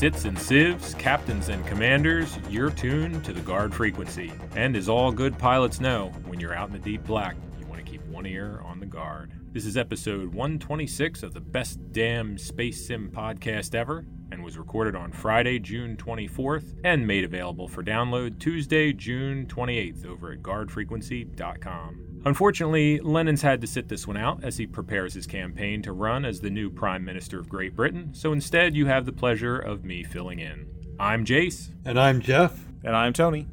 Sits and sieves, captains and commanders, you're tuned to the guard frequency. And as all good pilots know, when you're out in the deep black, you want to keep one ear on the guard. This is episode 126 of the best damn space sim podcast ever, and was recorded on Friday, June 24th, and made available for download Tuesday, June 28th over at guardfrequency.com. Unfortunately, Lennon's had to sit this one out as he prepares his campaign to run as the new Prime Minister of Great Britain, so instead you have the pleasure of me filling in. I'm Jace. And I'm Jeff. And I'm Tony.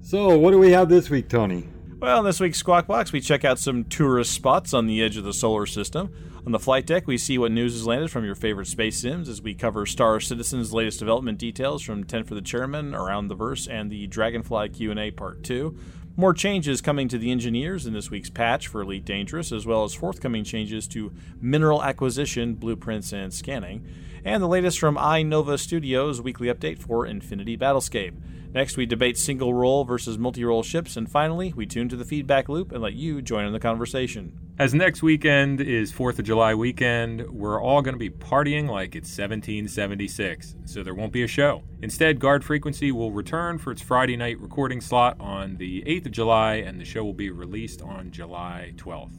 So, what do we have this week, Tony? Well, in this week's Squawk Box, we check out some tourist spots on the edge of the solar system. On the flight deck, we see what news has landed from your favorite space sims as we cover Star Citizen's latest development details from 10 for the Chairman, Around the Verse, and the Dragonfly Q&A Part 2. More changes coming to the engineers in this week's patch for Elite Dangerous, as well as forthcoming changes to mineral acquisition, blueprints, and scanning. And the latest from I-Novae Studios' weekly update for Infinity Battlescape. Next, we debate single role versus multi role ships, and finally, we tune to the feedback loop and let you join in the conversation. As next weekend is 4th of July weekend, we're all going to be partying like it's 1776, so there won't be a show. Instead, Guard Frequency will return for its Friday night recording slot on the 8th of July, and the show will be released on July 12th.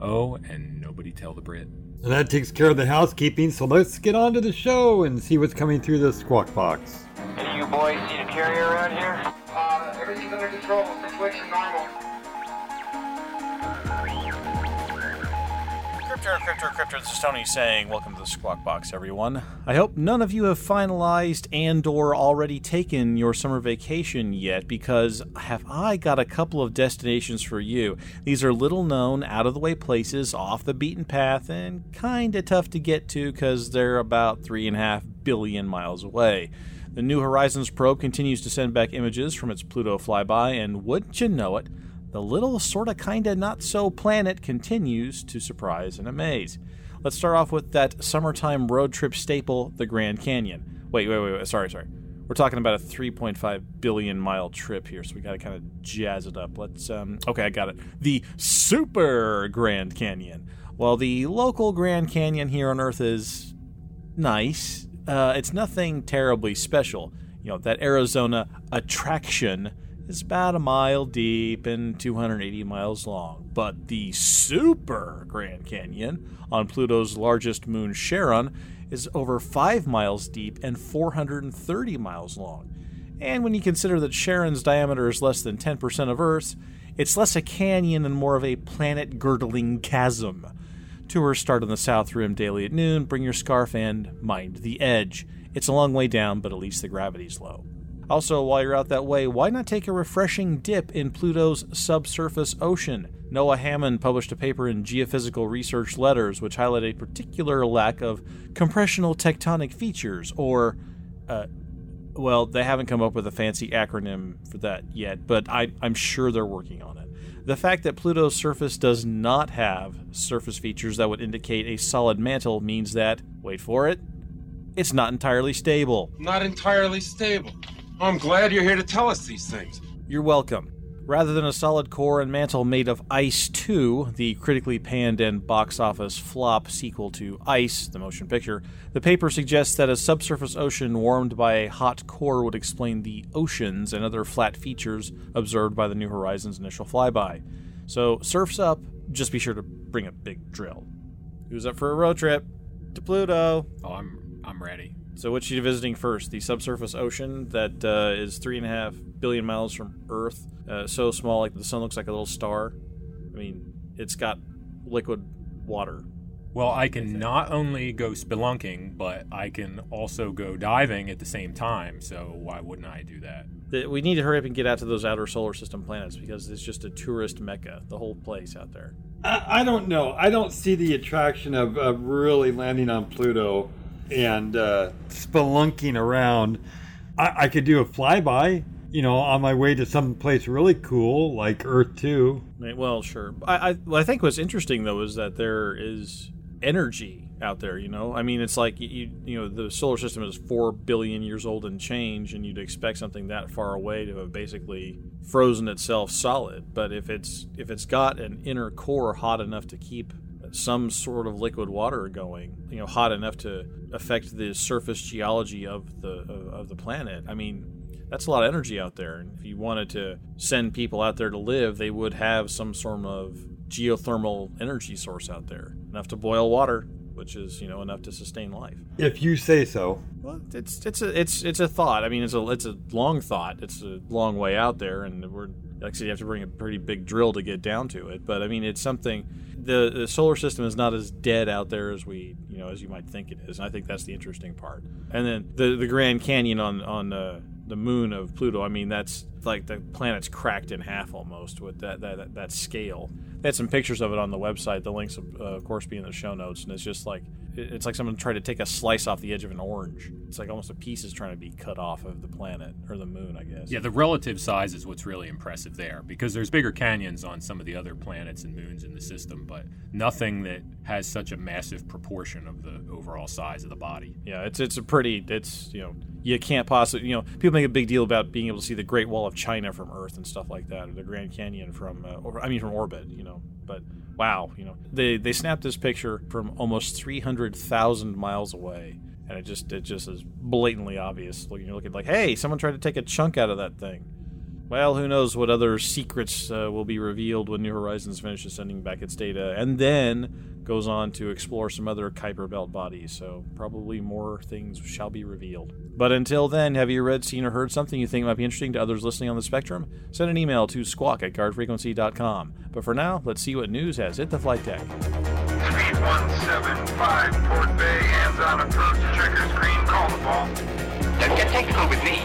Oh, and nobody tell the Brit. And that takes care of the housekeeping, so let's get on to the show and see what's coming through the squawk box. Any of you boys see a carrier around here? Uh, everything's under control. Situation normal. Crypto, crypto, crypto. This is Tony saying, "Welcome to the Squawk Box, everyone." I hope none of you have finalized and/or already taken your summer vacation yet, because have I got a couple of destinations for you. These are little-known, out-of-the-way places, off the beaten path, and kinda tough to get to because they're about three and a half billion miles away. The New Horizons probe continues to send back images from its Pluto flyby, and wouldn't you know it? the little sorta kinda not so planet continues to surprise and amaze. Let's start off with that summertime road trip staple, the Grand Canyon. Wait, wait, wait, wait. sorry, sorry. We're talking about a 3.5 billion mile trip here, so we gotta kind of jazz it up. Let's, um, okay, I got it. The Super Grand Canyon. Well, the local Grand Canyon here on Earth is nice. Uh, it's nothing terribly special. You know, that Arizona attraction is about a mile deep and 280 miles long. But the Super Grand Canyon on Pluto's largest moon, Charon, is over 5 miles deep and 430 miles long. And when you consider that Charon's diameter is less than 10% of Earth's, it's less a canyon and more of a planet girdling chasm. Tours start on the south rim daily at noon. Bring your scarf and mind the edge. It's a long way down, but at least the gravity's low. Also, while you're out that way, why not take a refreshing dip in Pluto's subsurface ocean? Noah Hammond published a paper in Geophysical Research Letters which highlighted a particular lack of compressional tectonic features, or, uh, well, they haven't come up with a fancy acronym for that yet, but I, I'm sure they're working on it. The fact that Pluto's surface does not have surface features that would indicate a solid mantle means that, wait for it, it's not entirely stable. Not entirely stable. I'm glad you're here to tell us these things. You're welcome. Rather than a solid core and mantle made of Ice 2, the critically panned and box office flop sequel to Ice, the motion picture, the paper suggests that a subsurface ocean warmed by a hot core would explain the oceans and other flat features observed by the New Horizons initial flyby. So, surf's up, just be sure to bring a big drill. Who's up for a road trip? To Pluto. Oh, I'm I'm ready. So, what's she visiting first? The subsurface ocean that uh, is three and a half billion miles from Earth, uh, so small like the sun looks like a little star. I mean, it's got liquid water. Well, I can not only go spelunking, but I can also go diving at the same time. So why wouldn't I do that? We need to hurry up and get out to those outer solar system planets because it's just a tourist mecca, the whole place out there. I, I don't know. I don't see the attraction of, of really landing on Pluto and uh, spelunking around. I, I could do a flyby, you know, on my way to some place really cool like Earth 2. Well, sure. I, I, well, I think what's interesting though is that there is energy out there. You know, I mean, it's like you you know the solar system is four billion years old and change, and you'd expect something that far away to have basically frozen itself solid. But if it's if it's got an inner core hot enough to keep some sort of liquid water going, you know, hot enough to affect the surface geology of the of, of the planet. I mean, that's a lot of energy out there. And if you wanted to send people out there to live, they would have some sort of geothermal energy source out there, enough to boil water, which is you know enough to sustain life. If you say so. Well, it's it's a it's it's a thought. I mean, it's a it's a long thought. It's a long way out there, and we're like I said, you have to bring a pretty big drill to get down to it. But I mean, it's something. The, the solar system is not as dead out there as we you know as you might think it is. And I think that's the interesting part. And then the the Grand Canyon on on uh, the moon of Pluto. I mean, that's like the planet's cracked in half almost with that that that scale. They had some pictures of it on the website. The links, uh, of course, be in the show notes, and it's just like it's like someone tried to take a slice off the edge of an orange. It's like almost a piece is trying to be cut off of the planet or the moon, I guess. Yeah, the relative size is what's really impressive there because there's bigger canyons on some of the other planets and moons in the system, but nothing that has such a massive proportion of the overall size of the body. Yeah, it's it's a pretty it's you know you can't possibly you know people make a big deal about being able to see the Great Wall of China from Earth and stuff like that, or the Grand Canyon from uh, or, I mean from orbit, you know, but wow, you know, they they snapped this picture from almost 300,000 miles away, and it just it just is blatantly obvious. You're looking like, hey, someone tried to take a chunk out of that thing. Well, who knows what other secrets uh, will be revealed when New Horizons finishes sending back its data, and then goes on to explore some other Kuiper Belt bodies. So probably more things shall be revealed. But until then, have you read, seen, or heard something you think might be interesting to others listening on the spectrum? Send an email to squawk at guardfrequency.com. But for now, let's see what news has hit the flight deck. 3175 Port Bay, hands on approach, trigger screen, call the ball. Don't get technical with me.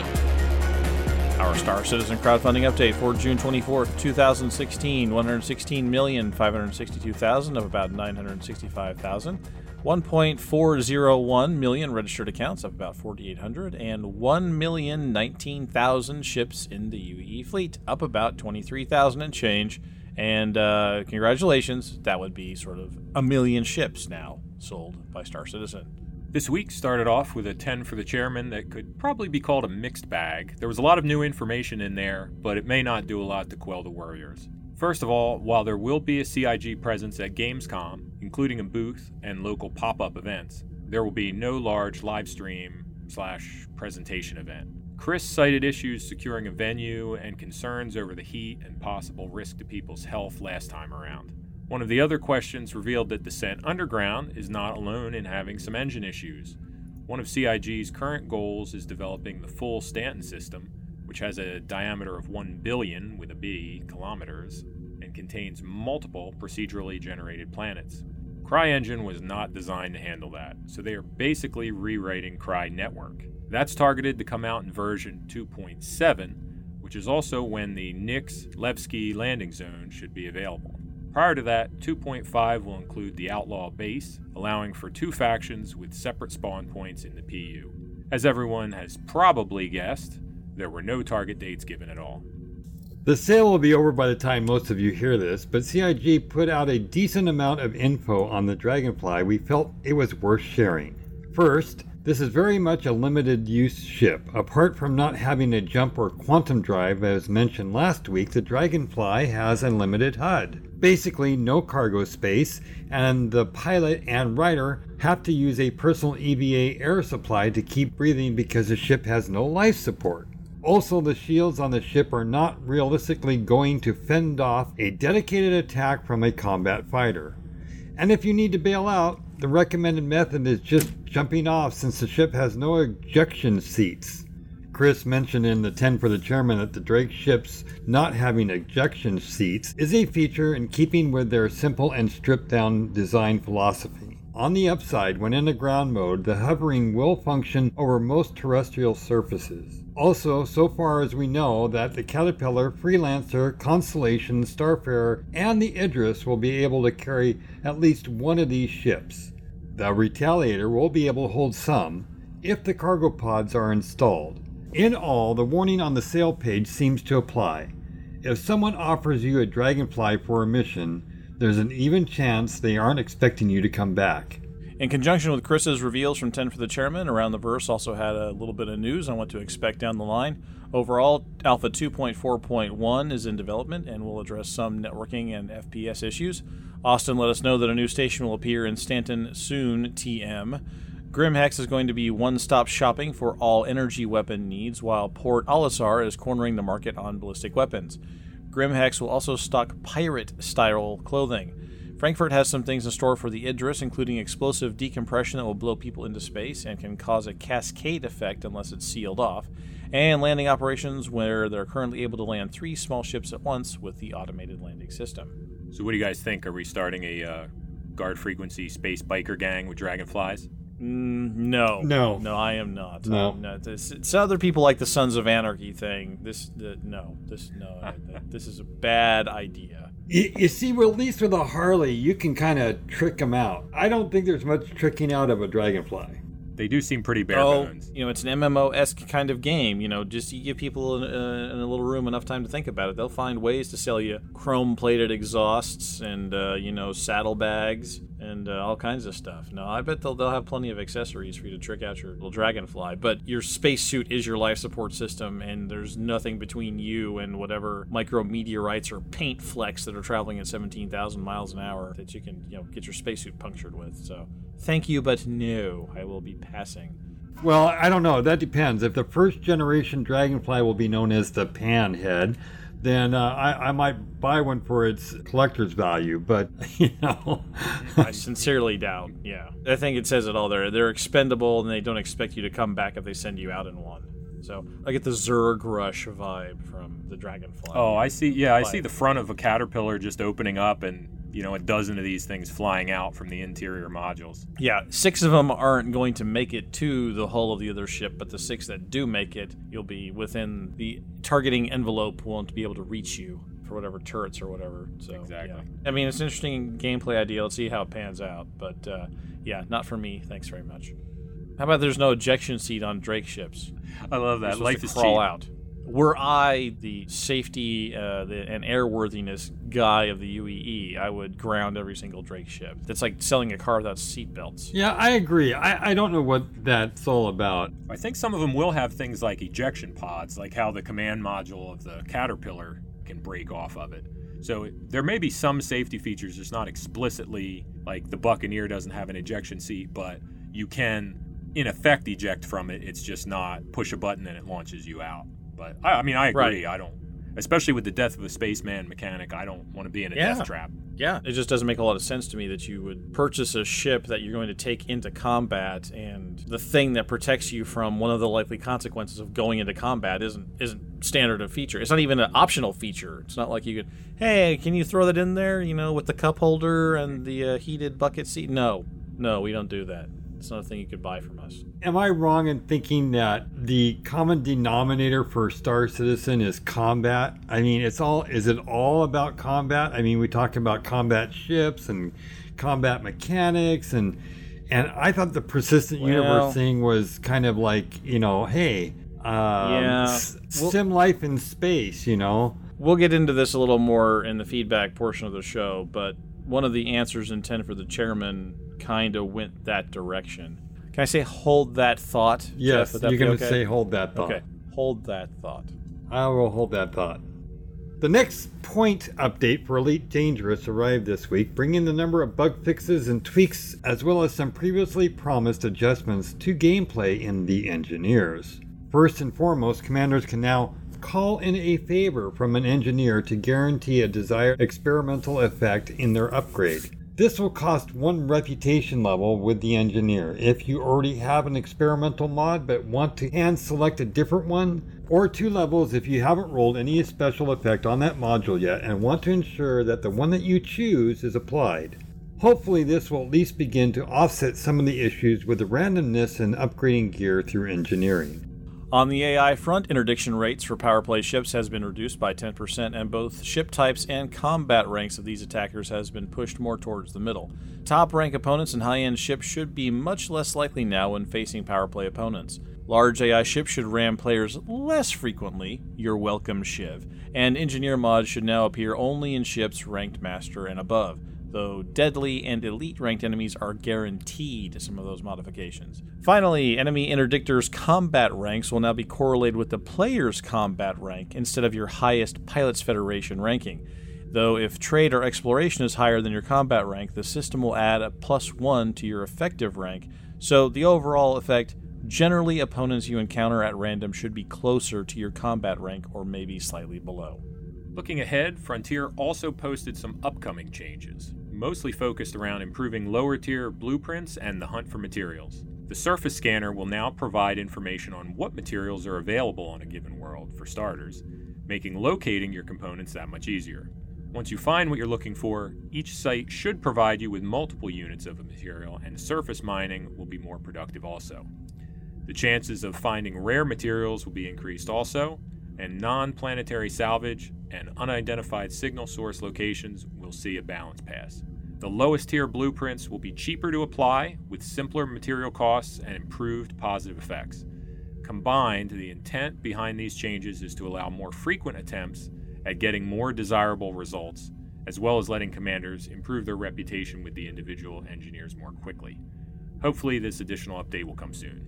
Our Star Citizen crowdfunding update for June 24th, 2016 116,562,000 of about 965,000. 1.401 million registered accounts of about 4,800, and 1,019,000 ships in the UE fleet, up about 23,000 and change. And uh, congratulations, that would be sort of a million ships now sold by Star Citizen. This week started off with a 10 for the chairman that could probably be called a mixed bag. There was a lot of new information in there, but it may not do a lot to quell the worriers. First of all, while there will be a CIG presence at Gamescom, including a booth and local pop up events, there will be no large live stream slash presentation event. Chris cited issues securing a venue and concerns over the heat and possible risk to people's health last time around. One of the other questions revealed that Descent Underground is not alone in having some engine issues. One of CIG's current goals is developing the full Stanton system, which has a diameter of 1 billion with a B kilometers and contains multiple procedurally generated planets. CryEngine was not designed to handle that, so they are basically rewriting Cry Network. That's targeted to come out in version 2.7, which is also when the Nyx Levski landing zone should be available. Prior to that, 2.5 will include the Outlaw base, allowing for two factions with separate spawn points in the PU. As everyone has probably guessed, there were no target dates given at all. The sale will be over by the time most of you hear this, but CIG put out a decent amount of info on the Dragonfly we felt it was worth sharing. First, this is very much a limited use ship. Apart from not having a jump or quantum drive as mentioned last week, the Dragonfly has a limited HUD basically no cargo space, and the pilot and rider have to use a personal EVA air supply to keep breathing because the ship has no life support. Also, the shields on the ship are not realistically going to fend off a dedicated attack from a combat fighter. And if you need to bail out, the recommended method is just jumping off since the ship has no ejection seats. Chris mentioned in the 10 for the chairman that the Drake ships not having ejection seats is a feature in keeping with their simple and stripped down design philosophy. On the upside, when in the ground mode, the hovering will function over most terrestrial surfaces. Also, so far as we know, that the Caterpillar, Freelancer, Constellation, Starfarer, and the Idris will be able to carry at least one of these ships. The Retaliator will be able to hold some if the cargo pods are installed. In all, the warning on the sale page seems to apply. If someone offers you a dragonfly for a mission, there's an even chance they aren't expecting you to come back. In conjunction with Chris's reveals from 10 for the Chairman, Around the Verse also had a little bit of news on what to expect down the line. Overall, Alpha 2.4.1 is in development and will address some networking and FPS issues. Austin let us know that a new station will appear in Stanton soon, TM. Grimhex is going to be one stop shopping for all energy weapon needs, while Port Olisar is cornering the market on ballistic weapons. Grimhex will also stock pirate style clothing. Frankfurt has some things in store for the Idris, including explosive decompression that will blow people into space and can cause a cascade effect unless it's sealed off, and landing operations where they're currently able to land three small ships at once with the automated landing system. So, what do you guys think? Are we starting a uh, guard frequency space biker gang with dragonflies? Mm, no, No. no, I am not. No. I'm not. This, it's other people like the Sons of Anarchy thing. This, the, no, this, no, this is a bad idea. You, you see, well, at least with a Harley, you can kind of trick them out. I don't think there's much tricking out of a dragonfly. They do seem pretty bare oh, bones. you know, it's an MMO esque kind of game. You know, just you give people in, uh, in a little room enough time to think about it, they'll find ways to sell you chrome plated exhausts and uh, you know saddlebags and uh, all kinds of stuff. No, I bet they'll they'll have plenty of accessories for you to trick out your little dragonfly. But your spacesuit is your life support system, and there's nothing between you and whatever micro meteorites or paint flecks that are traveling at 17,000 miles an hour that you can you know get your spacesuit punctured with. So, thank you, but no, I will be passing. Well, I don't know. That depends. If the first generation dragonfly will be known as the panhead, then uh, I, I might buy one for its collector's value. But, you know, I sincerely doubt. Yeah, I think it says it all there. They're expendable, and they don't expect you to come back if they send you out in one. So I get the Zerg Rush vibe from the Dragonfly. Oh, I see. Yeah, I see the front of a caterpillar just opening up and, you know, a dozen of these things flying out from the interior modules. Yeah, six of them aren't going to make it to the hull of the other ship, but the six that do make it, you'll be within the targeting envelope, won't be able to reach you for whatever turrets or whatever. So Exactly. yeah. I mean, it's an interesting gameplay idea. Let's see how it pans out. But uh, yeah, not for me. Thanks very much. How about there's no ejection seat on Drake ships? I love that. Life to is crawl cheap. out. Were I the safety uh, the, and airworthiness guy of the UEE, I would ground every single Drake ship. That's like selling a car without seatbelts. yeah, I agree. I, I don't know what that's all about. I think some of them will have things like ejection pods, like how the command module of the Caterpillar can break off of it. So there may be some safety features, just not explicitly like the Buccaneer doesn't have an ejection seat, but you can, in effect, eject from it. It's just not push a button and it launches you out. But I, I mean, I agree. I don't, especially with the death of a spaceman mechanic, I don't want to be in a Yeah. death trap. Yeah, it just doesn't make a lot of sense to me that you would purchase a ship that you're going to take into combat, and the thing that protects you from one of the likely consequences of going into combat isn't isn't standard of feature. It's not even an optional feature. It's not like you could, hey, can you throw that in there? You know, with the cup holder and the uh, heated bucket seat. No, no, we don't do that. It's not a thing you could buy from us. Am I wrong in thinking that the common denominator for Star Citizen is combat? I mean, it's all is it all about combat? I mean, we talk about combat ships and combat mechanics and and I thought the persistent Well- universe thing was kind of like, you know, hey, um, Yeah. s- Well- sim life in space, you know. We'll get into this a little more in the feedback portion of the show, but one of the answers in 10 for the chairman kind of went that direction. Can I say hold that thought? Yes, Would that you're going to okay? say hold that thought. Okay, hold that thought. I will hold that thought. The next point update for Elite Dangerous arrived this week, bringing the number of bug fixes and tweaks, as well as some previously promised adjustments to gameplay in the Engineers. First and foremost, commanders can now call in a favor from an engineer to guarantee a desired experimental effect in their upgrade. This will cost one reputation level with the engineer. If you already have an experimental mod but want to hand select a different one, or two levels if you haven't rolled any special effect on that module yet and want to ensure that the one that you choose is applied. Hopefully, this will at least begin to offset some of the issues with the randomness in upgrading gear through engineering. On the AI front, interdiction rates for power play ships has been reduced by 10%, and both ship types and combat ranks of these attackers has been pushed more towards the middle. Top rank opponents and high end ships should be much less likely now when facing power play opponents. Large AI ships should ram players less frequently, you're welcome, Shiv, and engineer mods should now appear only in ships ranked master and above, though deadly and elite ranked enemies are guaranteed some of those modifications. Finally, enemy interdictors' combat ranks will now be correlated with the player's combat rank instead of your highest Pilots Federation ranking. Though if trade or exploration is higher than your combat rank, the system will add a plus one to your effective rank, so the overall effect Generally, opponents you encounter at random should be closer to your combat rank or maybe slightly below. Looking ahead, Frontier also posted some upcoming changes, mostly focused around improving lower tier blueprints and the hunt for materials. The surface scanner will now provide information on what materials are available on a given world, for starters, making locating your components that much easier. Once you find what you're looking for, each site should provide you with multiple units of a material, and surface mining will be more productive also. The chances of finding rare materials will be increased also, and non planetary salvage and unidentified signal source locations will see a balance pass. The lowest tier blueprints will be cheaper to apply with simpler material costs and improved positive effects. Combined, the intent behind these changes is to allow more frequent attempts at getting more desirable results, as well as letting commanders improve their reputation with the individual engineers more quickly. Hopefully, this additional update will come soon.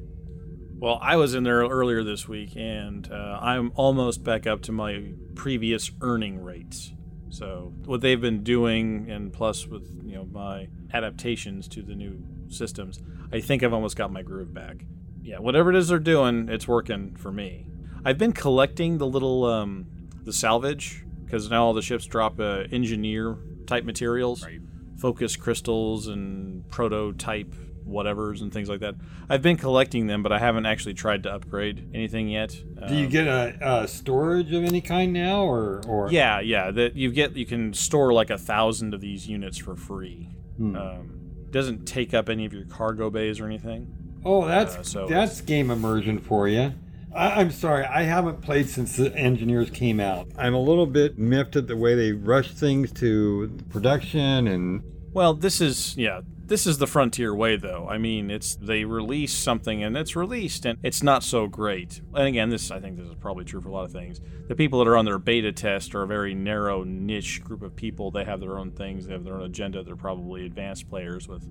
Well, I was in there earlier this week, and uh, I'm almost back up to my previous earning rates. So what they've been doing, and plus with you know my adaptations to the new systems, I think I've almost got my groove back. Yeah, whatever it is they're doing, it's working for me. I've been collecting the little um, the salvage because now all the ships drop uh, engineer type materials, Right. focus crystals and prototype whatevers and things like that. I've been collecting them, but I haven't actually tried to upgrade anything yet. Do you Um, get a, a storage of any kind now, or or Yeah, yeah. That you get, you can store like a thousand of these units for free. Hmm. Um, doesn't take up any of your cargo bays or anything. Oh, that's Uh, so that's game immersion for you. I, I'm sorry, I haven't played since the engineers came out. I'm a little bit miffed at the way they rush things to production and Well, this is yeah, this is the frontier way though. I mean, it's they release something and it's released and it's not so great. And again, this I think this is probably true for a lot of things. The people that are on their beta test are a very narrow niche group of people. They have their own things, they have their own agenda. They're probably advanced players with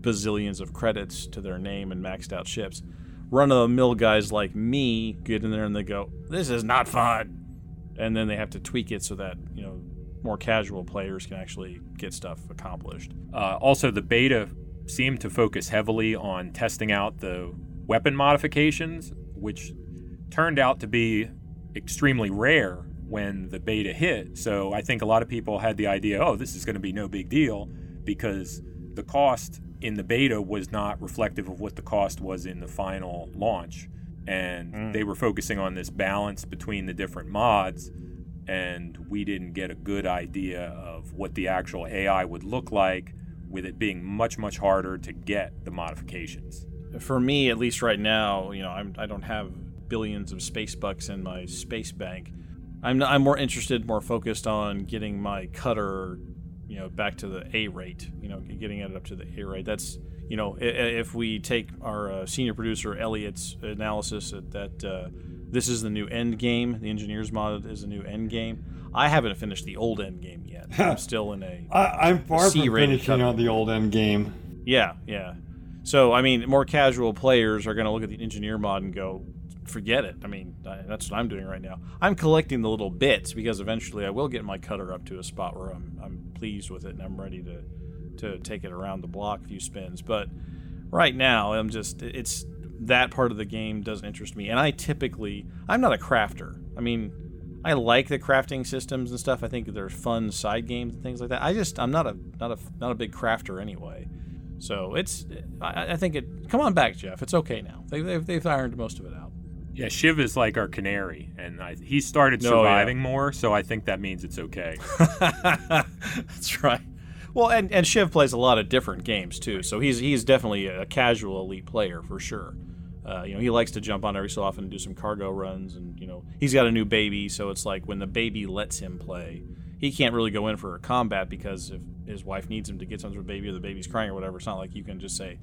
bazillions of credits to their name and maxed out ships. Run of the mill guys like me get in there and they go, "This is not fun." And then they have to tweak it so that, you know, more casual players can actually get stuff accomplished. Uh, also, the beta seemed to focus heavily on testing out the weapon modifications, which turned out to be extremely rare when the beta hit. So I think a lot of people had the idea, oh, this is going to be no big deal because the cost in the beta was not reflective of what the cost was in the final launch. And they were focusing on this balance between the different mods and we didn't get a good idea of what the actual AI would look like with it being much much harder to get the modifications. For me, at least right now, you know, I'm, I don't have billions of space bucks in my space bank. I'm, I'm more interested, more focused on getting my cutter, you know, back to the A rate. You know, getting it up to the A rate. That's you know, if we take our uh, senior producer Elliot's analysis that, that uh, this is the new end game, the engineers mod is a new end game. I haven't finished the old end game yet. I'm still in a I, I'm far from finishing on the old end game. Yeah, yeah. So I mean, more casual players are going to look at the engineer mod and go, "Forget it." I mean, I, that's what I'm doing right now. I'm collecting the little bits because eventually I will get my cutter up to a spot where I'm I'm pleased with it and I'm ready to to take it around the block a few spins. But right now, I'm just it's that part of the game doesn't interest me, and I typically I'm not a crafter. I mean. I like the crafting systems and stuff. I think they're fun side games and things like that. I just I'm not a not a not a big crafter anyway. So it's, I, I think it. Come on back, Jeff. It's okay now. They, they've, they've ironed most of it out. Yeah, Shiv is like our canary, and I, he started Oh, yeah. surviving more, so I think that means it's okay. That's right. Well, and, and Shiv plays a lot of different games too, so he's he's definitely a casual elite player for sure. Uh, you know, he likes to jump on every so often and do some cargo runs, and you know, he's got a new baby, so it's like when the baby lets him play, he can't really go in for a combat because if his wife needs him to get something for the baby or the baby's crying or whatever, it's not like you can just say,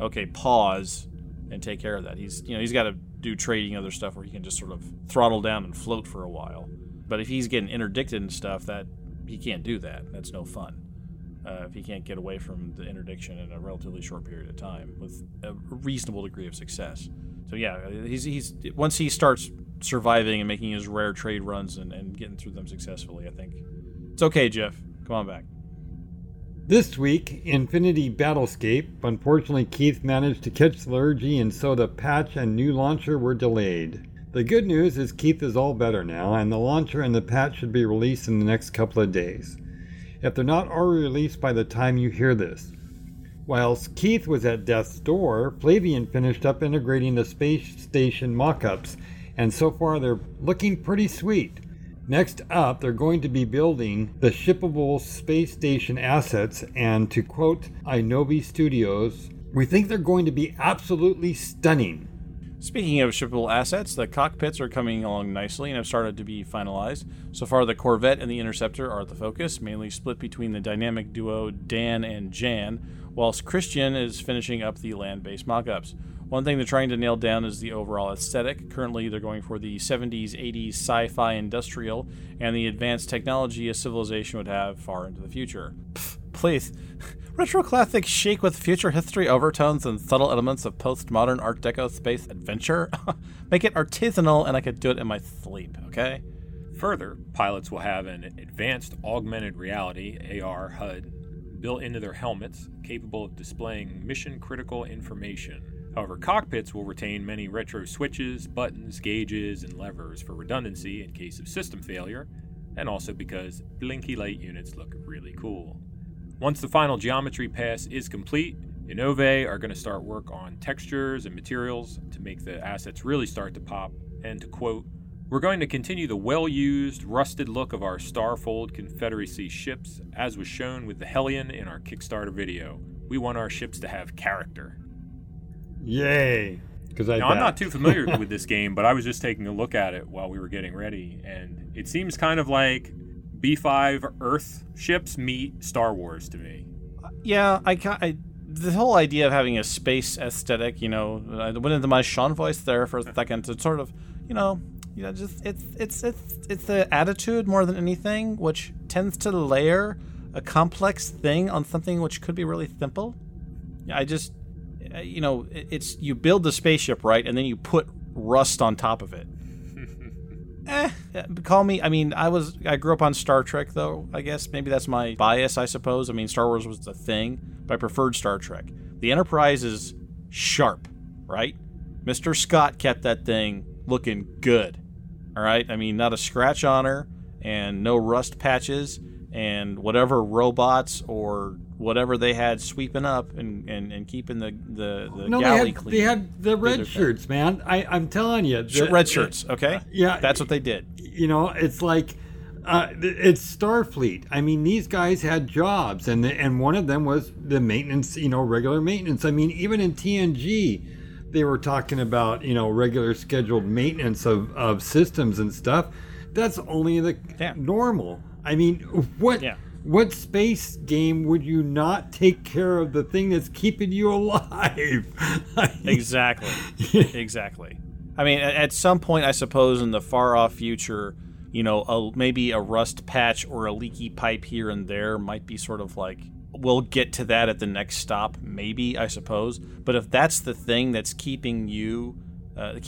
"Okay, pause," and take care of that. He's you know he's got to do trading other stuff where he can just sort of throttle down and float for a while. But if he's getting interdicted and stuff, that he can't do that. That's no fun. Uh, if he can't get away from the interdiction in a relatively short period of time with a reasonable degree of success. So yeah, he's he's once he starts surviving and making his rare trade runs and, and getting through them successfully, I think it's okay, Jeff. Come on back. This week, Infinity Battlescape. Unfortunately, Keith managed to catch the allergy, and so the patch and new launcher were delayed. The good news is Keith is all better now, and the launcher and the patch should be released in the next couple of days. If they're not already released by the time you hear this. Whilst Keith was at death's door, Flavien finished up integrating the space station mock ups, and so far they're looking pretty sweet. Next up, they're going to be building the shippable space station assets, and to quote I-Novae Studios, we think they're going to be absolutely stunning. Speaking of shippable assets, the cockpits are coming along nicely and have started to be finalized. So far, the Corvette and the Interceptor are the focus, mainly split between the dynamic duo Dan and Jan, whilst Christian is finishing up the land based mock ups. One thing they're trying to nail down is the overall aesthetic. Currently, they're going for the 70s, 80s sci fi industrial and the advanced technology a civilization would have far into the future. Pff, please. Retro classics shake with future history overtones and subtle elements of postmodern Art Deco space adventure. Make it artisanal, and I could do it in my sleep, okay? Further, pilots will have an advanced augmented reality AR HUD built into their helmets, capable of displaying mission critical information. However, cockpits will retain many retro switches, buttons, gauges, and levers for redundancy in case of system failure, and also because blinky light units look really cool. Once the final geometry pass is complete, I-Novae are going to start work on textures and materials to make the assets really start to pop, and to quote, we're going to continue the well used, rusted look of our Starfold Confederacy ships, as was shown with the Hellion in our Kickstarter video. We want our ships to have character. Yay! Because I now, I'm not too familiar with this game, but I was just taking a look at it while we were getting ready, and it seems kind of like B5 Earth ships meet Star Wars to me. Yeah, I, I the whole idea of having a space aesthetic, you know, I went into my Sean voice there for a second to sort of, you know, you know, just it's it's it's it's the attitude more than anything, which tends to layer a complex thing on something which could be really simple. I just you know, it's you build the spaceship right, and then you put rust on top of it. Eh, call me. I mean, I was I grew up on Star Trek, though. I guess maybe that's my bias. I suppose. I mean, Star Wars was the thing, but I preferred Star Trek. The Enterprise is sharp, right? Mister Scott kept that thing looking good. All right. I mean, not a scratch on her, and no rust patches, and whatever robots or whatever they had sweeping up and, and, and keeping the the, the no, galley they had, clean. They had the red shirts, man. I, I'm telling you, the, red shirts. Okay, yeah, that's what they did. You know, it's like uh, it's Starfleet. I mean, these guys had jobs, and the, and one of them was the maintenance. You know, regular maintenance. I mean, even in TNG, they were talking about you know regular scheduled maintenance of, of systems and stuff. That's only the yeah. normal. I mean, what? Yeah what space game would you not take care of the thing that's keeping you alive? exactly. exactly. I mean, at some point, I suppose, in the far off future, you know, a, maybe a rust patch or a leaky pipe here and there might be sort of like, we'll get to that at the next stop, maybe, I suppose. But if that's the thing that's keeping you, uh,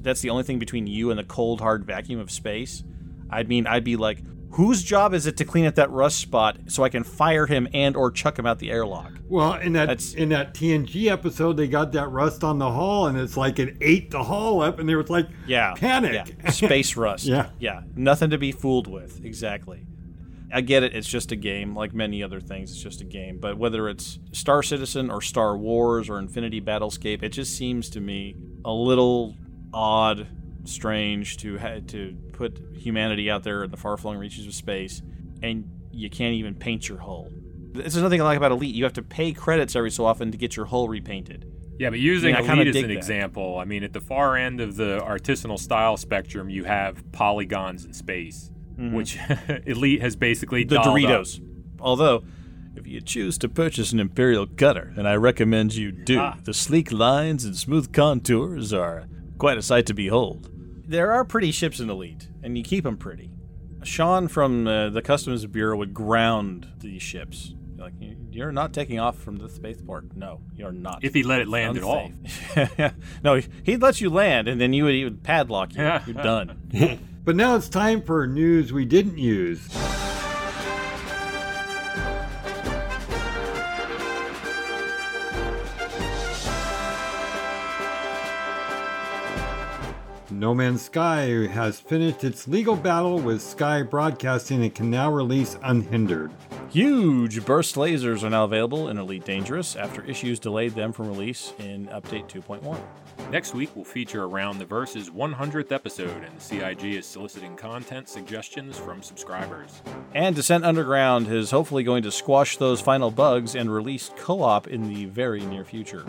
that's the only thing between you and the cold, hard vacuum of space, I mean, I'd be like, whose job is it to clean up that rust spot so I can fire him and or chuck him out the airlock? Well, in that That's, in that TNG episode, they got that rust on the hull, and it's like it ate the hull up, and they was like, yeah, panic, yeah. space rust. yeah, yeah, nothing to be fooled with. Exactly. I get it. It's just a game, like many other things. It's just a game. But whether it's Star Citizen or Star Wars or Infinity Battlescape, it just seems to me a little odd strange to ha- to put humanity out there in the far-flung reaches of space, and you can't even paint your hull. This is nothing I like about Elite. You have to pay credits every so often to get your hull repainted. Yeah, but using I mean, Elite as an that. example, I mean, at the far end of the artisanal style spectrum, you have polygons in space, mm-hmm. which Elite has basically the Doritos. Up. Although, if you choose to purchase an Imperial cutter, and I recommend you do, ah. the sleek lines and smooth contours are quite a sight to behold. There are pretty ships in Elite, and you keep them pretty. Sean from uh, the Customs Bureau would ground these ships. Like, you're not taking off from the spaceport. No, you're not. If he let it land at all. all. no, he'd let you land, and then you would, he would padlock you. You're done. But now it's time for news we didn't use. No Man's Sky has finished its legal battle with Sky Broadcasting and can now release unhindered. Huge burst lasers are now available in Elite Dangerous after issues delayed them from release in Update 2.1. Next week, we'll feature around the Verse's 100th episode, and the CIG is soliciting content suggestions from subscribers. And Descent Underground is hopefully going to squash those final bugs and release co op in the very near future.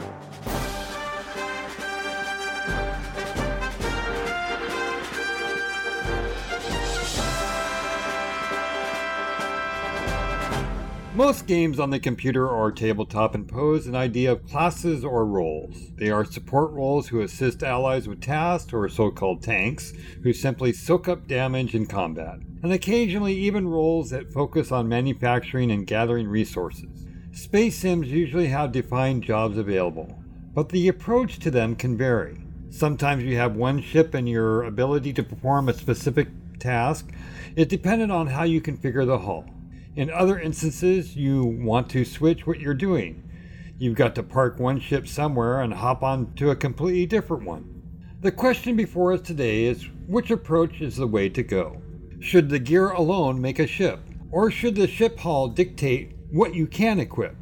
Most games on the computer or tabletop impose an idea of classes or roles. They are support roles who assist allies with tasks, or so called tanks, who simply soak up damage in combat, and occasionally even roles that focus on manufacturing and gathering resources. Space sims usually have defined jobs available, but the approach to them can vary. Sometimes you have one ship and your ability to perform a specific task is dependent on how you configure the hull. In other instances, you want to switch what you're doing. You've got to park one ship somewhere and hop on to a completely different one. The question before us today is which approach is the way to go? Should the gear alone make a ship? Or should the ship hull dictate what you can equip?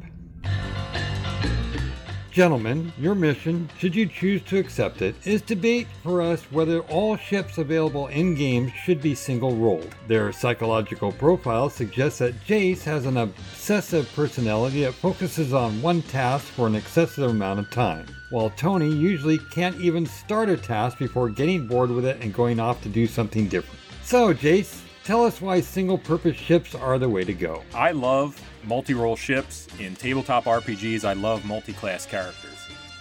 Gentlemen, your mission, should you choose to accept it, is to debate for us whether all ships available in game should be single role. Their psychological profile suggests that Jace has an obsessive personality that focuses on one task for an excessive amount of time, while Tony usually can't even start a task before getting bored with it and going off to do something different. So, Jace, tell us why single purpose ships are the way to go. I love multi role ships. In tabletop RPGs, I love multi class characters.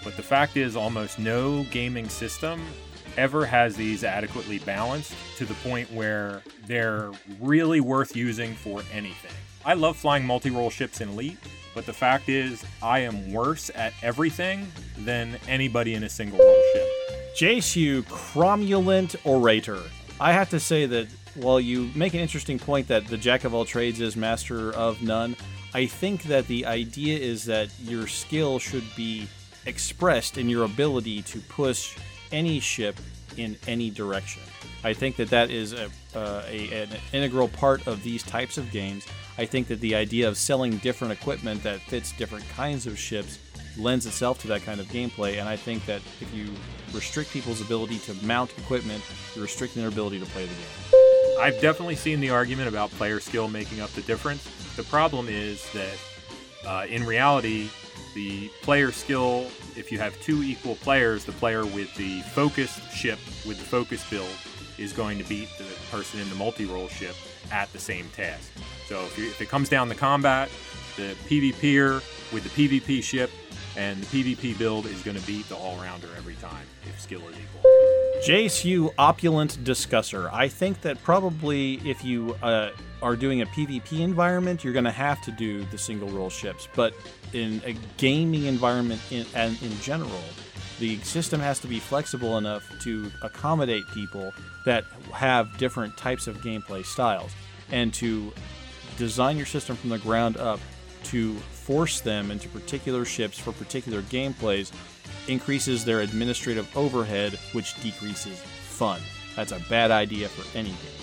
But the fact is, almost no gaming system ever has these adequately balanced to the point where they're really worth using for anything. I love flying multi role ships in Elite, but the fact is, I am worse at everything than anybody in a single role ship. Jace, you cromulent orator. I have to say that while you make an interesting point that the jack of all trades is master of none, I think that the idea is that your skill should be expressed in your ability to push any ship in any direction. I think that that is a, uh, a, an integral part of these types of games. I think that the idea of selling different equipment that fits different kinds of ships lends itself to that kind of gameplay. And I think that if you restrict people's ability to mount equipment, you're restricting their ability to play the game. I've definitely seen the argument about player skill making up the difference. The problem is that uh, in reality, the player skill, if you have two equal players, the player with the focused ship, with the focus build, is going to beat the person in the multi role ship at the same task. So if, you, if it comes down to combat, the PvPer with the PvP ship and the PvP build is going to beat the all rounder every time if skill is equal. You opulent discusser. I think that probably if you uh, are doing a PvP environment, you're going to have to do the single role ships. But in a gaming environment in, and in general, the system has to be flexible enough to accommodate people that have different types of gameplay styles and to design your system from the ground up to force them into particular ships for particular gameplays increases their administrative overhead, which decreases fun. That's a bad idea for any game.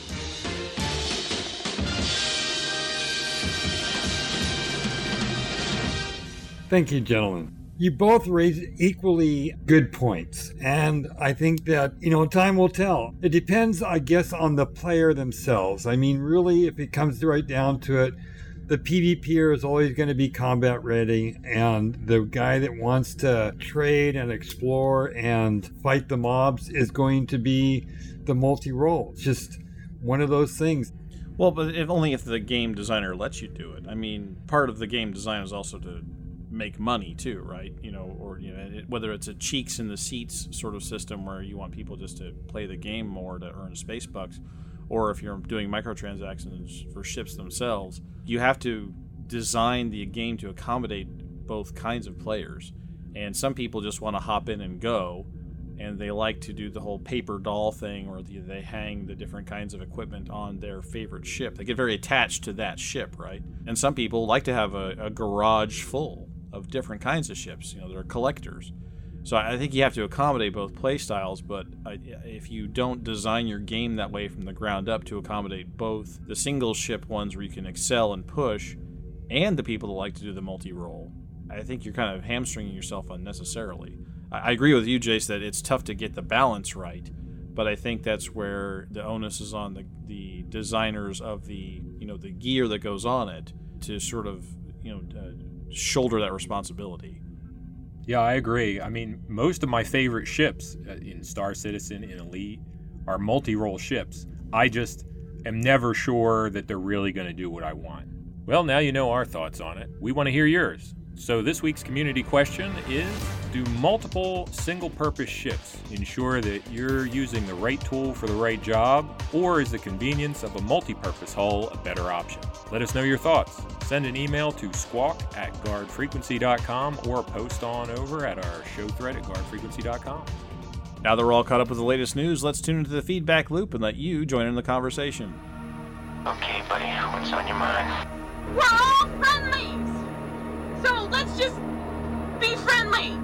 Thank you, gentlemen. You both raised equally good points. And I think that, you know, time will tell. It depends, I guess, on the player themselves. I mean, really, if it comes right down to it, the PvPer is always going to be combat ready, and the guy that wants to trade and explore and fight the mobs is going to be the multi role. It's just one of those things. Well, but if only if the game designer lets you do it. I mean, part of the game design is also to make money too, right? You know, or you know, it, whether it's a cheeks in the seats sort of system where you want people just to play the game more to earn space bucks, or if you're doing microtransactions for ships themselves, you have to design the game to accommodate both kinds of players. And some people just want to hop in and go, and they like to do the whole paper doll thing or the, they hang the different kinds of equipment on their favorite ship. They get very attached to that ship, right? And some people like to have a, a garage full of different kinds of ships. You know, they're collectors. So I think you have to accommodate both play styles, but if you don't design your game that way from the ground up to accommodate both the single ship ones where you can excel and push, and the people that like to do the multi role, I think you're kind of hamstringing yourself unnecessarily. I agree with you, Jace, that it's tough to get the balance right, but I think that's where the onus is on the, the designers of the you know the gear that goes on it to sort of you know uh, shoulder that responsibility. Yeah, I agree. I mean, most of my favorite ships uh, in Star Citizen, in Elite, are multi-role ships. I just am never sure that they're really going to do what I want. Well, now you know our thoughts on it. We want to hear yours. So, this week's community question is Do multiple single purpose ships ensure that you're using the right tool for the right job, or is the convenience of a multi purpose hull a better option? Let us know your thoughts. Send an email to squawk at guardfrequency.com or post on over at our show thread at guardfrequency.com. Now that we're all caught up with the latest news, let's tune into the feedback loop and let you join in the conversation. Okay, buddy, what's on your mind? We're all friendlies! So let's just be friendly!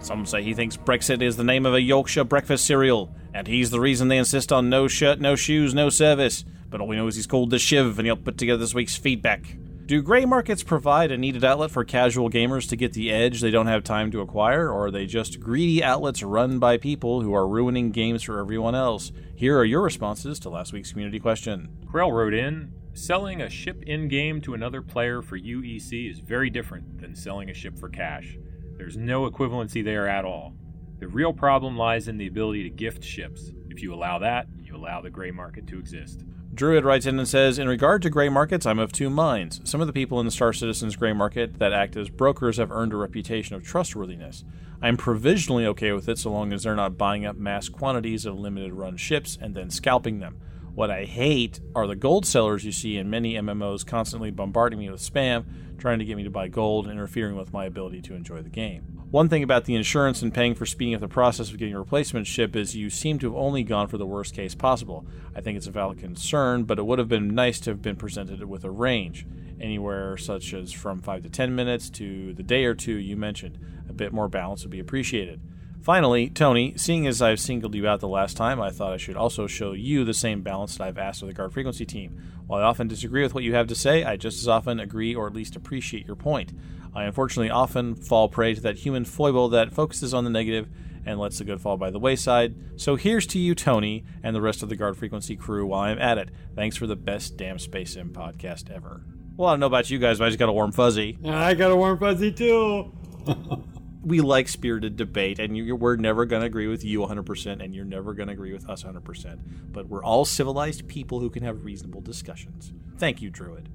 Some say he thinks Brexit is the name of a Yorkshire breakfast cereal, and he's the reason they insist on no shirt, no shoes, no service. But all we know is he's called the Shiv, and he'll put together this week's feedback. Do grey markets provide a needed outlet for casual gamers to get the edge they don't have time to acquire, or are they just greedy outlets run by people who are ruining games for everyone else? Here are your responses to last week's community question. Krell wrote in Selling a ship in game to another player for UEC is very different than selling a ship for cash. There's no equivalency there at all. The real problem lies in the ability to gift ships. If you allow that, you allow the gray market to exist. Druid writes in and says, In regard to gray markets, I'm of two minds. Some of the people in the Star Citizen's gray market that act as brokers have earned a reputation of trustworthiness. I'm provisionally okay with it so long as they're not buying up mass quantities of limited run ships and then scalping them. What I hate are the gold sellers you see in many MMOs constantly bombarding me with spam, trying to get me to buy gold, interfering with my ability to enjoy the game. One thing about the insurance and paying for speeding up the process of getting a replacement ship is you seem to have only gone for the worst case possible. I think it's a valid concern, but it would have been nice to have been presented with a range, anywhere such as from 5 to 10 minutes to the day or two you mentioned. A bit more balance would be appreciated. Finally, Tony, seeing as I've singled you out the last time, I thought I should also show you the same balance that I've asked of the guard frequency team. While I often disagree with what you have to say, I just as often agree or at least appreciate your point. I unfortunately often fall prey to that human foible that focuses on the negative and lets the good fall by the wayside. So here's to you, Tony, and the rest of the guard frequency crew while I'm at it. Thanks for the best damn Space Sim podcast ever. Well, I don't know about you guys, but I just got a warm fuzzy. I got a warm fuzzy too. we like spirited debate, and you, we're never going to agree with you 100%, and you're never going to agree with us 100%. But we're all civilized people who can have reasonable discussions. Thank you, Druid.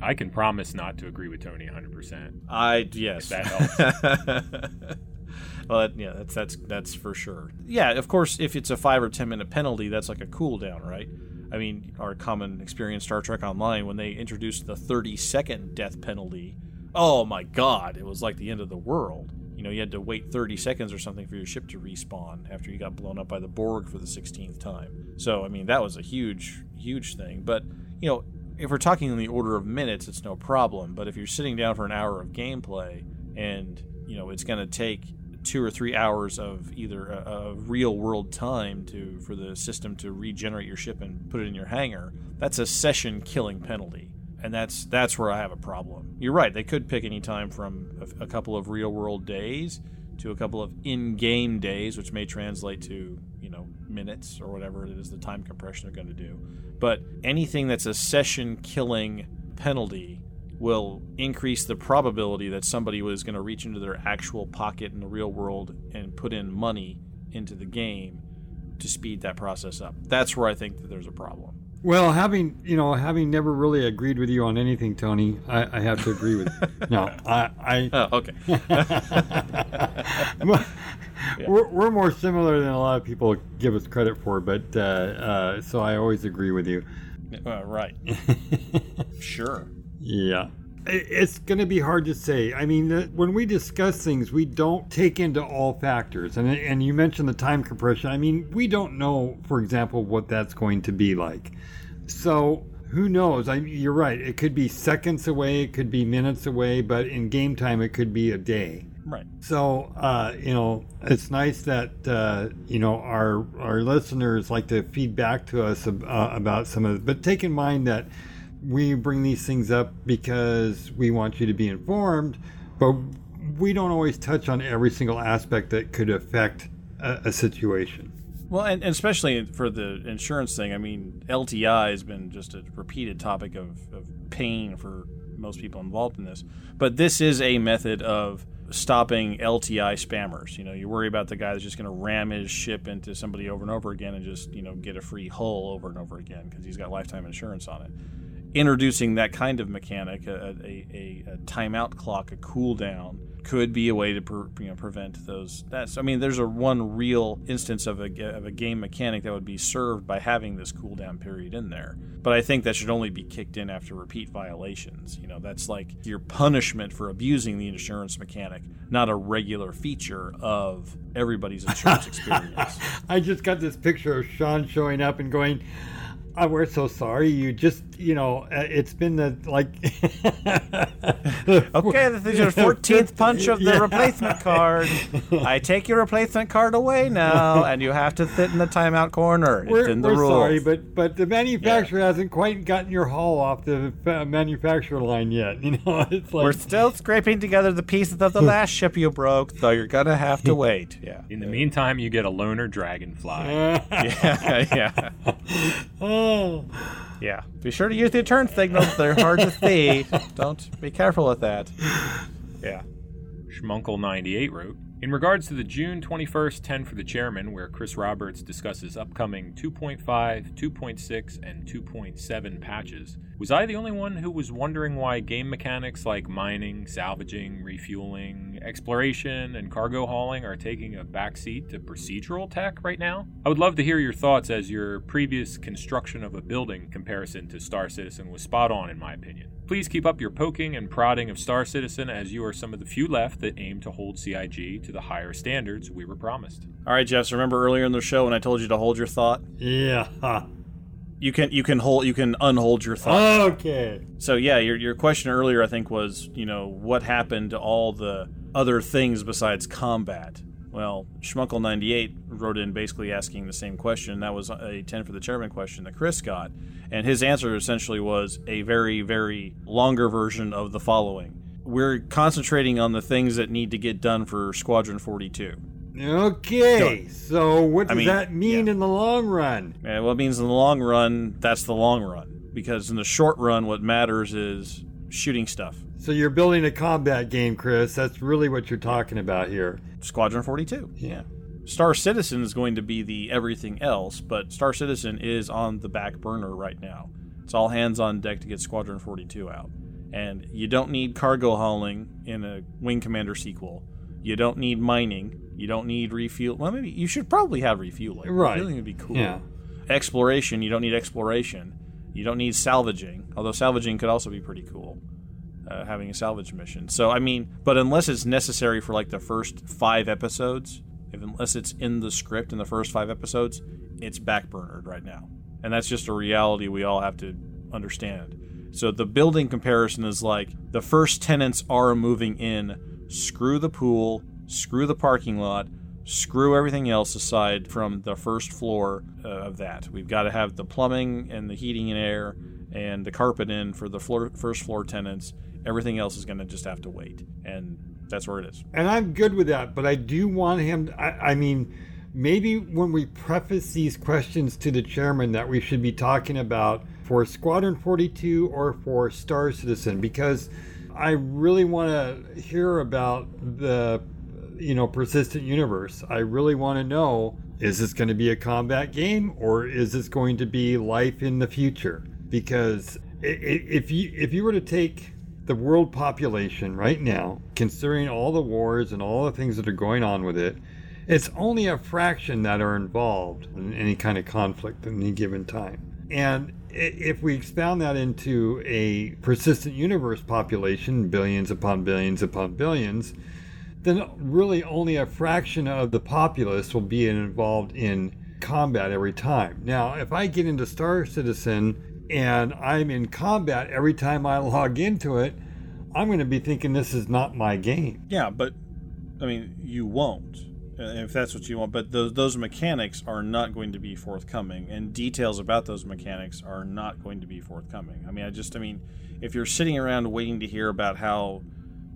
I can promise not to agree with Tony 100%. I yes, that helps. well, yeah, that's that's that's for sure. Yeah, of course, if it's a five or ten minute penalty, that's like a cooldown, right? I mean, our common experience Star Trek Online when they introduced the 30 second death penalty. Oh my God, it was like the end of the world you know, you had to wait 30 seconds or something for your ship to respawn after you got blown up by the Borg for the 16th time. So, I mean, that was a huge, huge thing. But, you know, if we're talking in the order of minutes, it's no problem. But if you're sitting down for an hour of gameplay and, you know, it's going to take two or three hours of either a, a, real world time to for the system to regenerate your ship and put it in your hangar, that's a session killing penalty and that's that's where I have a problem. You're right; they could pick any time from a, a couple of real world days to a couple of in-game days, which may translate to you know minutes or whatever it is the time compression they're going to do. But anything that's a session killing penalty will increase the probability that somebody was going to reach into their actual pocket in the real world and put in money into the game to speed that process up. That's where I think that there's a problem. Well, having you know, having never really agreed with you on anything, Tony, I, I have to agree with. no, I. I Oh, okay. we're, we're more similar than a lot of people give us credit for, but uh, uh, so I always agree with you. Uh, right. Sure. Yeah. It's going to be hard to say. I mean, when we discuss things, we don't take into all factors. And, and you mentioned the time compression. I mean, we don't know, for example, what that's going to be like. So who knows? I you're right. It could be seconds away, it could be minutes away, but in game time, it could be a day. Right. So, uh, you know, it's nice that uh, you know our our listeners like to feed back to us ab- uh, about some of it. But take in mind that we bring these things up because we want you to be informed, but we don't always touch on every single aspect that could affect a, a situation. Well, and, and especially for the insurance thing, I mean, LTI has been just a repeated topic of, of pain for most people involved in this. But this is a method of stopping LTI spammers. You know, you worry about the guy that's just going to ram his ship into somebody over and over again and just, you know, get a free hull over and over again because he's got lifetime insurance on it. Introducing that kind of mechanic, a, a, a, a timeout clock, a cooldown, could be a way to you know, prevent those. That's I mean, there's a one real instance of a of a game mechanic that would be served by having this cooldown period in there. But I think that should only be kicked in after repeat violations. You know, that's like your punishment for abusing the insurance mechanic, not a regular feature of everybody's insurance experience. I just got this picture of Sean showing up and going. Oh, we're so sorry. You just, you know, uh, it's been the like. Okay, this is your 14th punch of the Yeah. replacement card. I take your replacement card away now, and you have to sit in the timeout corner. It's We're, in the we're rules. sorry, but but the manufacturer hasn't quite gotten your hull off the uh, manufacturer line yet. You know, it's like We're still scraping together the pieces of the last ship you broke, so you're gonna have to wait. Yeah. In the meantime, you get a loaner dragonfly. Yeah, yeah, yeah. Be sure to use the turn signals. They're hard to see. Don't be careful with that. Yeah. Schmunkel98 wrote In regards to the June 21st 10 for the Chairman, where Chris Roberts discusses upcoming 2.5, 2.6, and 2.7 patches, was I the only one who was wondering why game mechanics like mining, salvaging, refueling, exploration, and cargo hauling are taking a backseat to procedural tech right now? I would love to hear your thoughts as your previous construction of a building comparison to Star Citizen was spot on, in my opinion. Please keep up your poking and prodding of Star Citizen as you are some of the few left that aim to hold CIG to the higher standards we were promised. All right, Jess. Remember earlier in the show when I told you to hold your thought? yeah. You can you can hold you can unhold your thought. Okay. So yeah, your your question earlier I think was, you know, what happened to all the other things besides combat? Well, Schmuckle98 wrote in basically asking the same question. That was a 10 for the chairman question that Chris got. And his answer essentially was a very, very longer version of the following. We're concentrating on the things that need to get done for Squadron 42. Okay. So what does mean, that mean yeah. in the long run? And what it means in the long run, that's the long run. Because in the short run, what matters is shooting stuff. So you're building a combat game, Chris. That's really what you're talking about here. Squadron 42. Yeah. Star Citizen is going to be the everything else, but Star Citizen is on the back burner right now. It's all hands on deck to get Squadron 42 out. And you don't need cargo hauling in a Wing Commander sequel. You don't need mining. You don't need refuel. Well, maybe you should probably have refueling. Right. Refueling would be cool. Yeah. Exploration, you don't need exploration. You don't need salvaging, although salvaging could also be pretty cool. Uh, having a salvage mission. So I mean, but unless it's necessary for like the first five episodes, if unless it's in the script in the first five episodes, it's backburnered right now, and that's just a reality we all have to understand. So the building comparison is like the first tenants are moving in. Screw the pool, screw the parking lot, screw everything else aside from the first floor uh, of that. We've got to have the plumbing and the heating and air and the carpet in for the floor, first floor tenants. Everything else is going to just have to wait, and that's where it is. And I'm good with that, but I do want him. I, I mean, maybe when we preface these questions to the chairman, that we should be talking about for Squadron 42 or for Star Citizen, because I really want to hear about the, you know, persistent universe. I really want to know is this going to be a combat game or is this going to be life in the future? Because if you if you were to take the world population right now, considering all the wars and all the things that are going on with it, it's only a fraction that are involved in any kind of conflict at any given time. And if we expound that into a persistent universe population, billions upon billions upon billions, then really only a fraction of the populace will be involved in combat every time. Now, if I get into Star Citizen and I'm in combat every time I log into it, I'm going to be thinking this is not my game. Yeah, but I mean, you won't uh, if that's what you want. But those those mechanics are not going to be forthcoming, and details about those mechanics are not going to be forthcoming. I mean, I just, I mean, if you're sitting around waiting to hear about how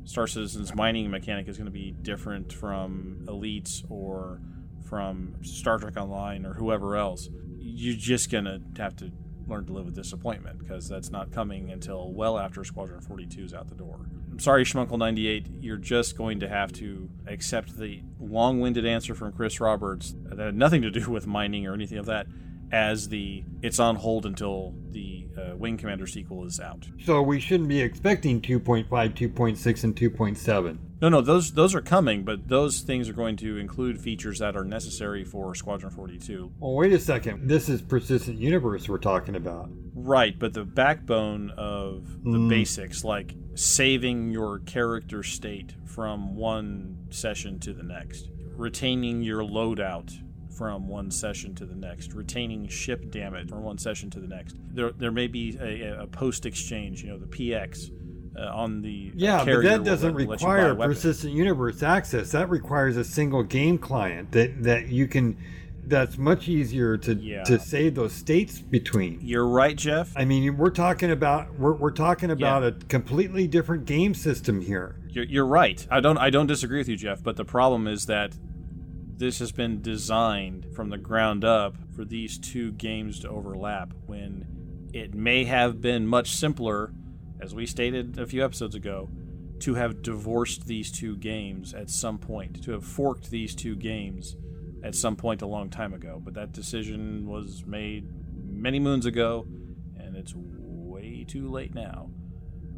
Star Citizen's mining mechanic is going to be different from Elites or from Star Trek Online or whoever else, you're just going to have to learn to live with disappointment because that's not coming until well after Squadron 42 is out the door. I'm sorry, Schmunkle98, you're just going to have to accept the long winded answer from Chris Roberts that had nothing to do with mining or anything of that as the it's on hold until the uh, Wing Commander sequel is out. So we shouldn't be expecting 2.5, 2.6, and 2.7. No, no, those those are coming, but those things are going to include features that are necessary for Squadron 42. Well, wait a second. This is persistent universe we're talking about. Right, but the backbone of the Mm. basics, like saving your character state from one session to the next, retaining your loadout from one session to the next, retaining ship damage from one session to the next. There, there may be a, a post exchange, you know, the PX uh, on the Yeah, but that doesn't let- let require weapon. persistent universe access. That requires a single game client that that you can. That's much easier to Yeah. to save those states between. You're right, Jeff. I mean, we're talking about we're, we're talking about Yeah. a completely different game system here. You're, you're right. I don't I don't disagree with you, Jeff. But the problem is that this has been designed from the ground up for these two games to overlap. When it may have been much simpler, as we stated a few episodes ago, to have divorced these two games at some point, to have forked these two games at some point a long time ago. But that decision was made many moons ago, and it's way too late now.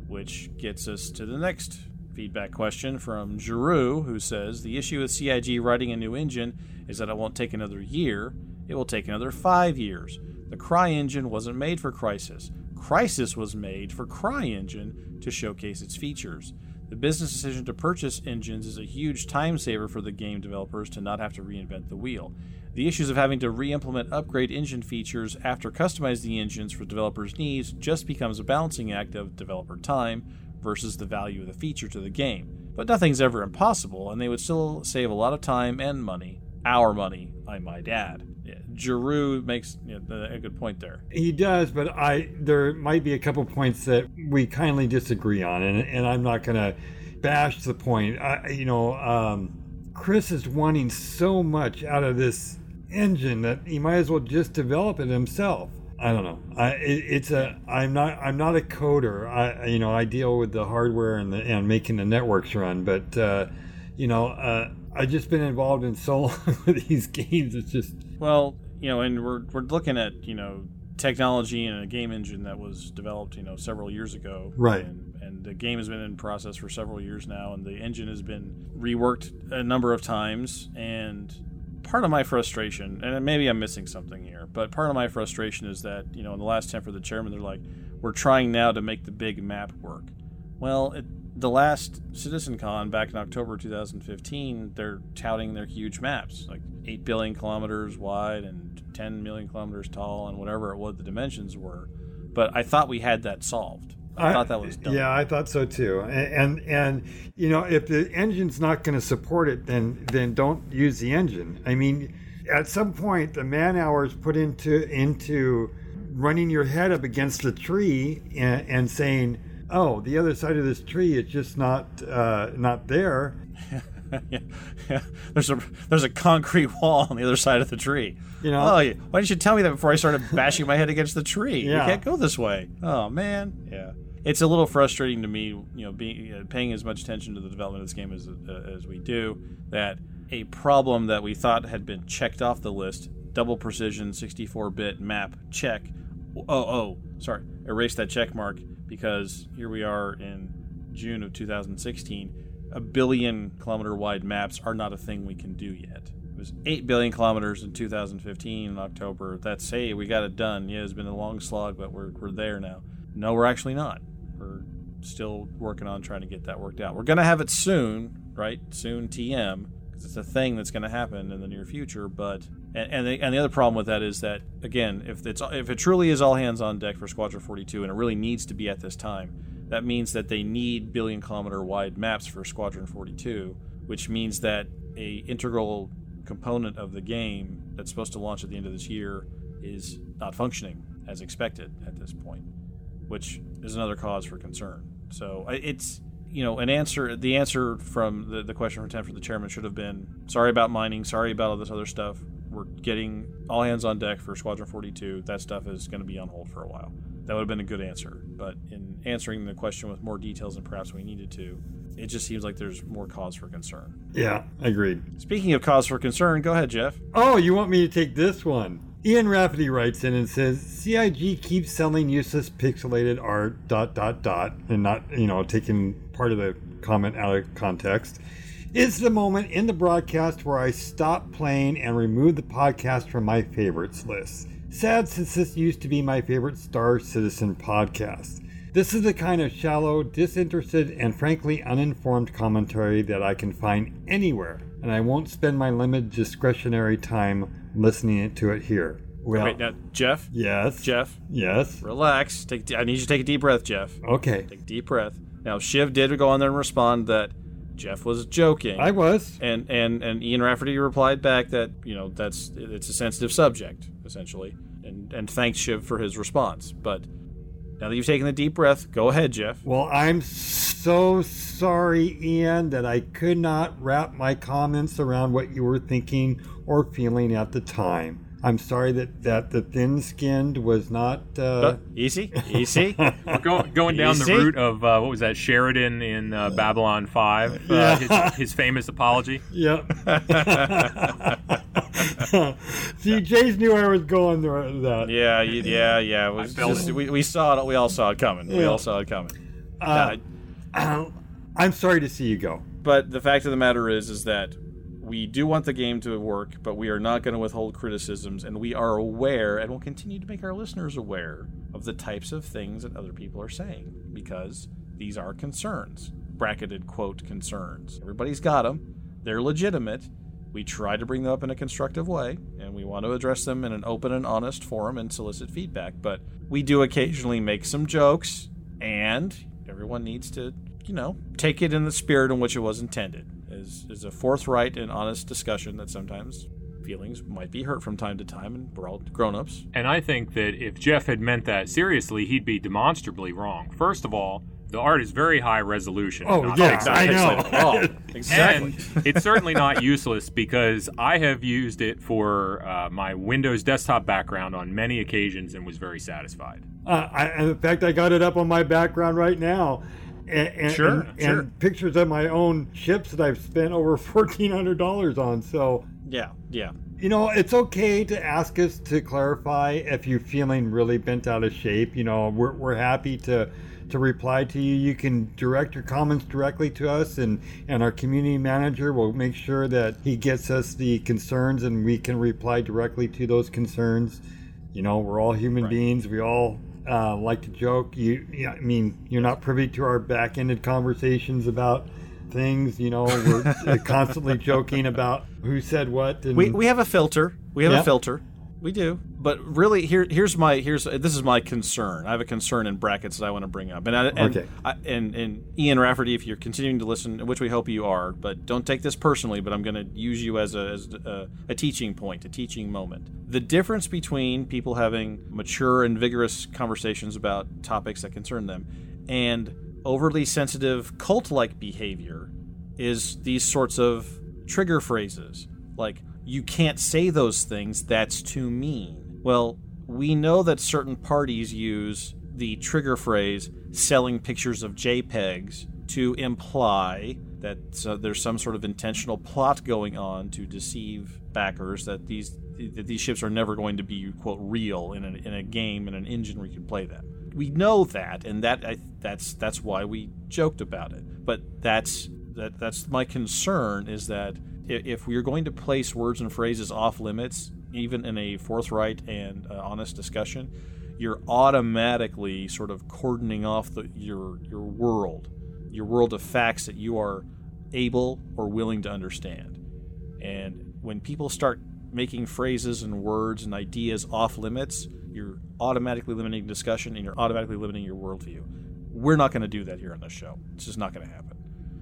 Which gets us to the next feedback question from Giroux, who says The issue with CIG writing a new engine is that it won't take another year, it will take another five years. The CryEngine wasn't made for Crysis. Crysis was made for CryEngine to showcase its features. The business decision to purchase engines is a huge time saver for the game developers to not have to reinvent the wheel. The issues of having to re implement upgrade engine features after customizing the engines for developers' needs just becomes a balancing act of developer time versus the value of the feature to the game. But nothing's ever impossible, and they would still save a lot of time and money. Our money, I might add. Yeah, Giroux makes you know, a good point there. He does, but I there might be a couple points that we kindly disagree on, and, and I'm not going to bash the point. I, you know, um, Chris is wanting so much out of this engine that he might as well just develop it himself. I don't know. I it, it's a I'm not I'm not a coder. I you know I deal with the hardware and the and making the networks run, but uh, you know uh, I've just been involved in so long with these games. It's just Well, you know, and we're we're looking at you know technology and a game engine that was developed you know several years ago, Right. And, and the game has been in process for several years now, and the engine has been reworked a number of times. And part of my frustration, and maybe I'm missing something here, but part of my frustration is that you know in the last ten for the chairman, they're like, we're trying now to make the big map work. Well, it, the last CitizenCon back in October 2015, they're touting their huge maps, like 8 billion kilometers wide and 10 million kilometers tall, and whatever it was the dimensions were. But I thought we had that solved. I, thought that was done. Yeah, I thought so too. And and, and you know, if the engine's not going to support it, then then don't use the engine. I mean, at some point, the man hours put into into running your head up against the tree and, and saying, "Oh, the other side of this tree is just not uh, not there." yeah, yeah. There's a there's a concrete wall on the other side of the tree. You know? Oh, why didn't you tell me that before I started bashing my head against the tree? Yeah. You can't go this way. Oh man, yeah. It's a little frustrating to me, you know, being paying as much attention to the development of this game as uh, as we do. That a problem that we thought had been checked off the list. Double precision 64-bit map check. Oh, oh, sorry. Erase that check mark because here we are in June of 2016. A billion kilometer wide maps are not a thing we can do yet. It was 8 billion kilometers in 2015 in October. That's, hey, we got it done. Yeah, it's been a long slog, but we're, we're there now. No, we're actually not. We're still working on trying to get that worked out. We're going to have it soon, right? Soon TM, because it's a thing that's going to happen in the near future. But and and the, and the other problem with that is that again, if it's if it truly is all hands on deck for Squadron 42, and it really needs to be at this time, that means that they need billion kilometer wide maps for Squadron 42, which means that a integral component of the game that's supposed to launch at the end of this year is not functioning as expected at this point, which is another cause for concern. So it's you know an answer. The answer from the, the question from for the chairman should have been sorry about mining, sorry about all this other stuff. We're getting all hands on deck for Squadron 42. That stuff is going to be on hold for a while. That would have been a good answer. But in answering the question with more details than perhaps we needed to, it just seems like there's more cause for concern. Yeah, agreed. Speaking of cause for concern, go ahead, Jeff. Oh, you want me to take this one? Ian Rafferty writes in and says CIG keeps selling useless pixelated art dot dot dot and not you know taking part of the comment out of context. It's the moment in the broadcast where I stop playing and remove the podcast from my favorites list. Sad since this used to be my favorite Star Citizen podcast. This is the kind of shallow, disinterested, and frankly uninformed commentary that I can find anywhere, and I won't spend my limited discretionary time listening to it here. Well, Wait, now, Jeff. yes. Jeff, Yes. relax. Take. I need you to take a deep breath, Jeff. Okay. Take a deep breath. Now, Shiv did go on there and respond that Jeff was joking. I was. and and and Ian Rafferty replied back that you know that's it's a sensitive subject essentially, and and thanked Shiv for his response. But now that you've taken a deep breath, go ahead, Jeff. Well, I'm so sorry, Ian, that I could not wrap my comments around what you were thinking or feeling at the time. I'm sorry that, that the thin skinned was not. Uh, Uh, easy, easy. Go, going down the route of uh, what was that Sheridan in uh, Babylon Five? Uh, Yeah. his, his famous apology. Yep. See, Jace knew I was going there. That. yeah, you- yeah, yeah. It was just- we, we saw it. We all saw it coming. We all saw it coming. Uh, Uh, I'm sorry to see you go. but the fact of the matter is, is that we do want the game to work, but we are not going to withhold criticisms, and we are aware, and will continue to make our listeners aware of the types of things that other people are saying because these are concerns, bracketed quote concerns. Everybody's got them; they're legitimate. We try to bring them up in a constructive way, and we want to address them in an open and honest forum and solicit feedback. But we do occasionally make some jokes, and everyone needs to, you know, take it in the spirit in which it was intended. Is is a forthright and honest discussion that sometimes feelings might be hurt from time to time, and we're all grown-ups. And I think that if Jeff had meant that seriously, he'd be demonstrably wrong. First of all, the art is very high resolution. Oh, not yeah, pixelated. I know. Pixelated at all. exactly. And it's certainly not useless because I have used it for uh, my Windows desktop background on many occasions and was very satisfied. Uh, I, in fact, I got it up on my background right now. And, and, Sure, and, sure. and pictures of my own ships that I've spent over fourteen hundred dollars on. So yeah, yeah. you know, it's okay to ask us to clarify if you're feeling really bent out of shape. You know, we're, we're happy to to reply to you. You can direct your comments directly to us, and and our community manager will make sure that he gets us the concerns, and we can reply directly to those concerns. You know, we're all human beings. We all uh, like to joke. You, you, I mean, you're not privy to our back-ended conversations about things. You know, we're constantly joking about who said what. And We we have a filter. We have Yeah. a filter. We do. But really, here here's my here's this is my concern. I have a concern in brackets that I want to bring up. And I, and, Okay. I, and and Ian Rafferty, if you're continuing to listen, which we hope you are, but don't take this personally. But I'm going to use you as a as a, a teaching point, a teaching moment. The difference between people having mature and vigorous conversations about topics that concern them, and overly sensitive cult-like behavior, is these sorts of trigger phrases like you can't say those things that's too mean well we know that certain parties use the trigger phrase selling pictures of jpegs to imply that uh, there's some sort of intentional plot going on to deceive backers that these that these ships are never going to be quote real in a, in a game in an engine where you can play them. We know that, and that I, that's that's why we joked about it. But that's that that's my concern is that if we are going to place words and phrases off limits, even in a forthright and uh, honest discussion, you're automatically sort of cordoning off the, your your world, your world of facts that you are able or willing to understand. And when people start making phrases and words and ideas off limits, you're automatically limiting discussion and you're automatically limiting your worldview. We're not going to do that here on this show. It's just not going to happen.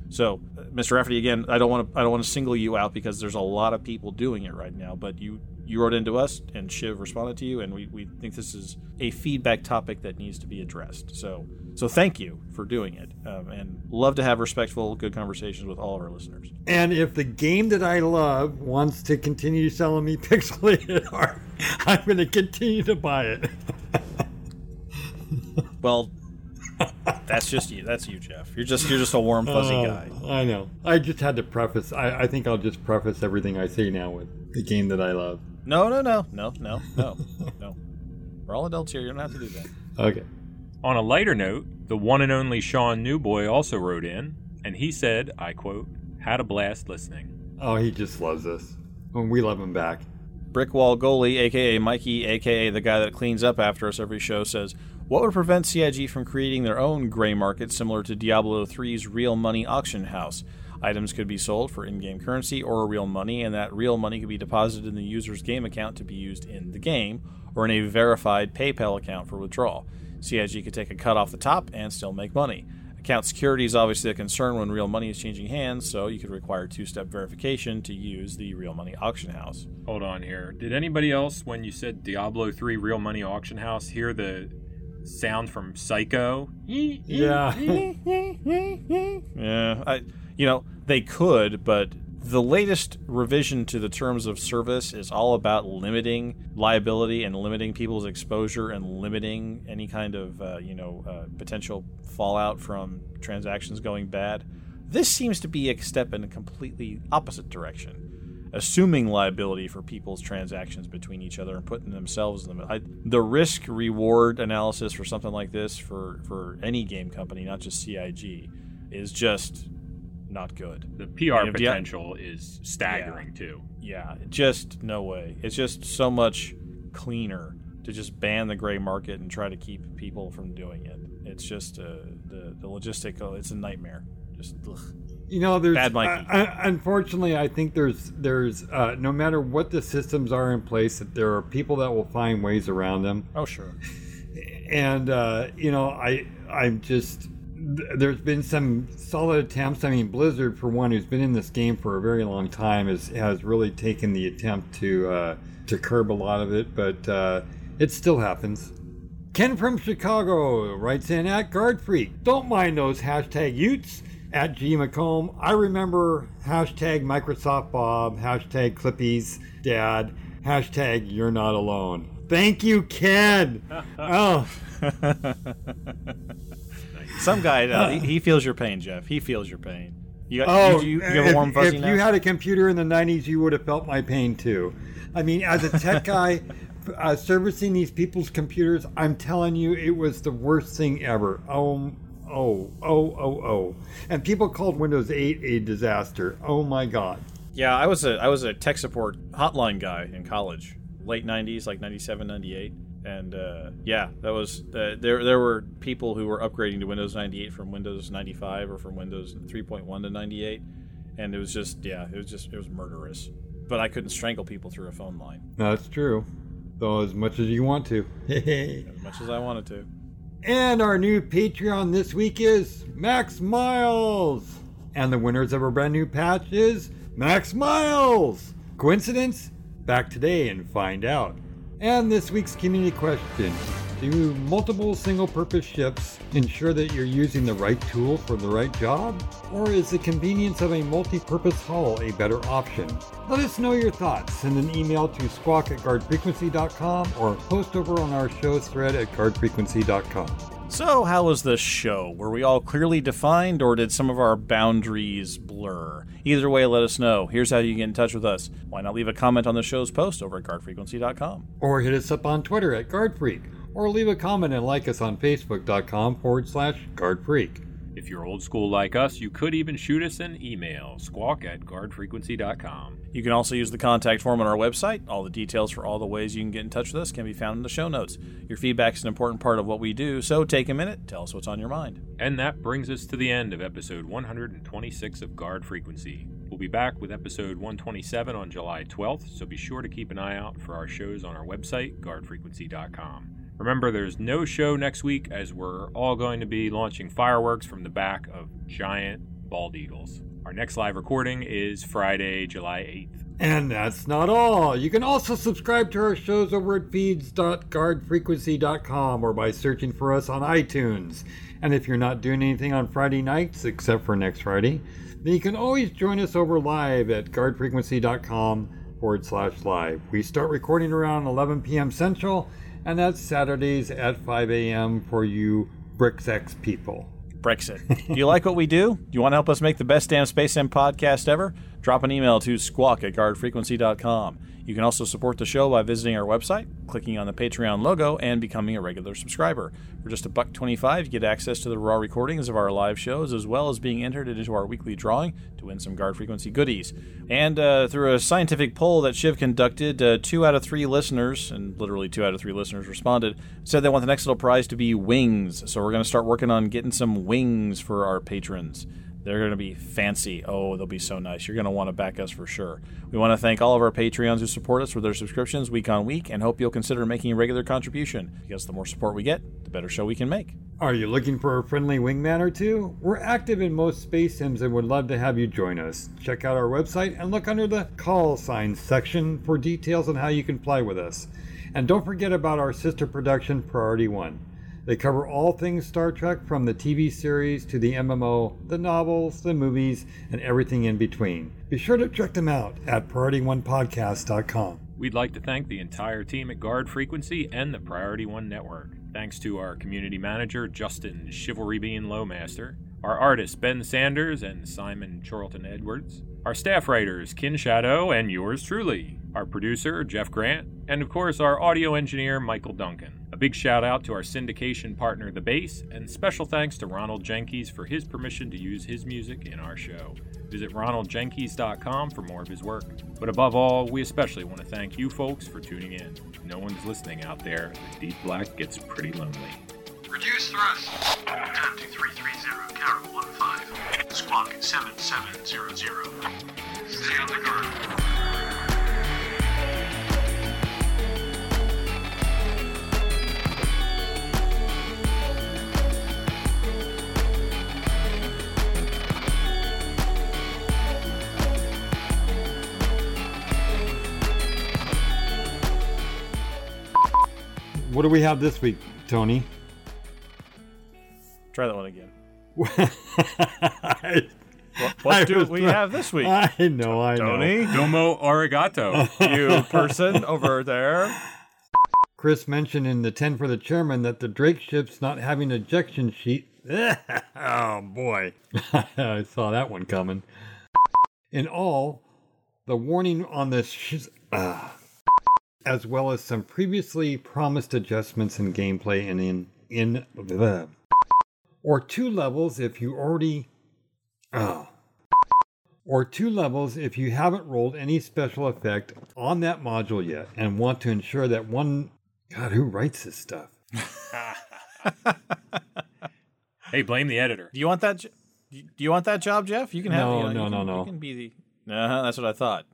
So, uh, Mr. Rafferty, again, I don't want to I don't want to single you out because there's a lot of people doing it right now. But you you wrote into us and Shiv responded to you, and we, we think this is a feedback topic that needs to be addressed. So so thank you for doing it, um, and love to have respectful, good conversations with all of our listeners. And if the game that I love wants to continue selling me pixelated art, I'm going to continue to buy it. Well, that's just you. That's you, Jeff. You're just you're just a warm fuzzy Oh, guy. I know. I just had to preface. I, I think I'll just preface everything I say now with the game that I love. No, no, no, no, no, no, no. We're all adults here. You don't have to do that. Okay. On a lighter note, the one and only Sean Newboy also wrote in, and he said, I quote, had a blast listening. Oh, he just loves us. And we love him back. Brickwall Goalie, aka Mikey, aka the guy that cleans up after us every show, says, What would prevent CIG from creating their own gray market similar to Diablo 3's real money auction house? Items could be sold for in game currency or real money, and that real money could be deposited in the user's game account to be used in the game, or in a verified PayPal account for withdrawal. CIG could take a cut off the top and still make money. Account security is obviously a concern when real money is changing hands, so you could require two step verification to use the real money auction house. Hold on here. Did anybody else, when you said Diablo 3 Real Money Auction House, hear the sound from Psycho? Yeah. Yeah, I, you know, they could, but the latest revision to the terms of service is all about limiting liability and limiting people's exposure and limiting any kind of, uh, you know, uh, potential fallout from transactions going bad. This seems to be a step in a completely opposite direction, assuming liability for people's transactions between each other and putting themselves in the I, the risk reward analysis for something like this for for any game company, not just CIG, is just not good. The PR Yeah, potential is staggering, too. Yeah, just no way. It's just so much cleaner to just ban the gray market and try to keep people from doing it. It's just uh, the the logistical. It's a nightmare. Just ugh. You know, there's Bad Mikey. I, I, unfortunately, I think there's there's uh, no matter what the systems are in place, that there are people that will find ways around them. oh sure. And uh, you know, I I'm just there's been some solid attempts. I mean, Blizzard, for one, who's been in this game for a very long time, has has really taken the attempt to uh, to curb a lot of it, but uh, it still happens. Ken from Chicago writes in at Guard Freak. Don't mind those hashtag Utes at G McComb. I remember hashtag Microsoft Bob, hashtag Clippies Dad, hashtag You're Not Alone. Thank you, Ken. oh, Some guy uh, he, he feels your pain, Jeff. He feels your pain. You got oh, you, you, you have a warm if, fuzzy if now? you had a computer in the '90s, you would have felt my pain too. I mean, as a tech guy. Uh, servicing these people's computers, I'm telling you, it was the worst thing ever. Oh, oh, oh, oh, oh. And people called Windows 8 a disaster. Oh my God. Yeah, I was a I was a tech support hotline guy in college, late '90s, like '97, '98, and uh, yeah, that was uh, there. There were people who were upgrading to Windows 98 from Windows 95 or from Windows 3.1 to 98, and it was just yeah, it was just it was murderous. But I couldn't strangle people through a phone line No, That's true. Though, as much as you want to. as much as I wanted to. And our new Patreon this week is Max Miles. And the winners of our brand new patch is Max Miles. Coincidence? Back today and find out. And this week's community question Do multiple single purpose ships ensure that you're using the right tool for the right job? Or is the convenience of a multi purpose hull a better option? Let us know your thoughts. Send an email to squawk at guardfrequency.com or post over on our show's thread at guardfrequency.com. So, how was the show? Were we all clearly defined, or did some of our boundaries blur? Either way, let us know. Here's how you get in touch with us. Why not leave a comment on the show's post over at guardfrequency.com? Or hit us up on Twitter at GuardFreak. Or leave a comment and like us on Facebook.com forward slash GuardFreak. If you're old school like us, you could even shoot us an email squawk at guardfrequency.com. You can also use the contact form on our website. All the details for all the ways you can get in touch with us can be found in the show notes. Your feedback is an important part of what we do, so take a minute, tell us what's on your mind. And that brings us to the end of episode 126 of Guard Frequency. We'll be back with episode 127 on July 12th, so be sure to keep an eye out for our shows on our website, guardfrequency.com. Remember, there's no show next week as we're all going to be launching fireworks from the back of giant bald eagles. Our next live recording is Friday, July 8th. And that's not all. You can also subscribe to our shows over at feeds.guardfrequency.com or by searching for us on iTunes. And if you're not doing anything on Friday nights, except for next Friday, then you can always join us over live at guardfrequency.com forward slash live. We start recording around 11 p.m. Central, and that's Saturdays at 5 a.m. for you Brexit people. Brexit. do you like what we do? Do you want to help us make the best damn Space Sim podcast ever? Drop an email to squawk at guardfrequency.com. You can also support the show by visiting our website, clicking on the Patreon logo, and becoming a regular subscriber. For just a buck twenty-five, you get access to the raw recordings of our live shows, as well as being entered into our weekly drawing to win some guard frequency goodies. And uh, through a scientific poll that Shiv conducted, uh, two out of three listeners, and literally two out of three listeners responded, said they want the next little prize to be wings. So we're going to start working on getting some wings for our patrons. They're going to be fancy. Oh, they'll be so nice. You're going to want to back us for sure. We want to thank all of our Patreons who support us for their subscriptions week on week and hope you'll consider making a regular contribution because the more support we get, the better show we can make. Are you looking for a friendly wingman or two? We're active in most space sims and would love to have you join us. Check out our website and look under the call signs section for details on how you can fly with us. And don't forget about our sister production, Priority One. They cover all things Star Trek from the TV series to the MMO, the novels, the movies, and everything in between. Be sure to check them out at PriorityOnePodcast.com. We'd like to thank the entire team at Guard Frequency and the Priority One Network. Thanks to our community manager, Justin Chivalry Bean Lowmaster, our artists, Ben Sanders and Simon Charlton Edwards, our staff writers, Kin Shadow and yours truly, our producer, Jeff Grant, and of course, our audio engineer, Michael Duncan. A big shout out to our syndication partner, The Base, and special thanks to Ronald Jenkins for his permission to use his music in our show. Visit ronaldjenkins.com for more of his work. But above all, we especially want to thank you folks for tuning in. No one's listening out there, the deep black gets pretty lonely. Reduce thrust. Time to 330, Carol 15. Squawk 7700. Stay on the guard. What do we have this week, Tony? Try that one again. I, What I do was we try- have this week? I know, I know. Tony, Domo arigato. you person over there. Chris mentioned in the 10 for the chairman that the Drake ship's not having ejection sheet. oh boy. I saw that one coming. In all, the warning on this sh- uh, as well as some previously promised adjustments in gameplay and in in the or two levels if you already oh or two levels if you haven't rolled any special effect on that module yet and want to ensure that one God, who writes this stuff? hey, blame the editor. Do you want that? Do you want that job, Jeff? You can have. No, you know, no, you no, can, no. You can be the. Uh, that's what I thought.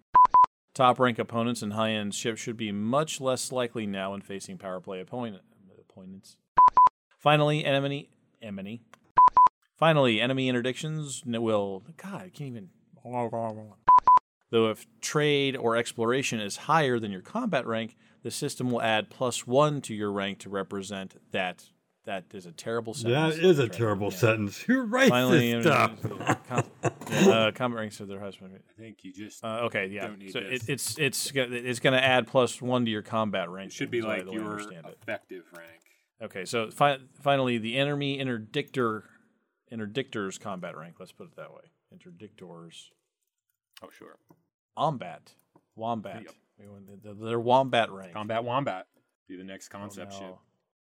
Top rank opponents and high end ships should be much less likely now when facing power play opponent, opponents. Finally, enemy enemy. Finally, enemy interdictions will. God, I can't even. Though if trade or exploration is higher than your combat rank, the system will add plus one to your rank to represent that. That is a terrible sentence. is a Tra- terrible yeah. sentence. Who writes Finally, this uh, stuff? com- uh, combat ranks of their husband. I think you just Uh, okay, yeah. Don't need So this. it, it's it's it's going to add plus one to your combat rank. it should be is the way- like the way I your understand it. effective rank. Okay, so fi- finally, the enemy interdictor, interdictors combat rank. Let's put it that way. Interdictors. Oh, sure. Wombat. Wombat. Yep. We want the- the- Their wombat rank. Combat Wombat. Be the next Oh, concept no. ship.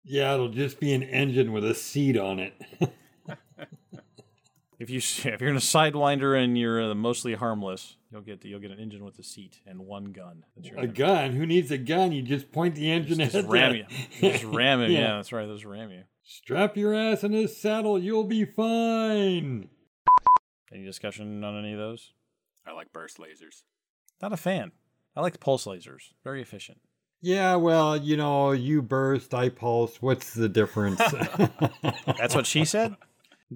Yeah, it'll just be an engine with a seat on it. If you if you're in a sidewinder and you're uh, mostly harmless, you'll get you'll get an engine with a seat and one gun. That's your a gun? Who needs a gun? You just point the engine Just, at just ram you. Just ram him. yeah. that's right. Those ram you. Strap your ass in his saddle. You'll be fine. Any discussion on any of those? I like burst lasers. Not a fan. I like pulse lasers. Very efficient. Yeah, well, you know, you burst, I pulse. What's the difference? That's what she said.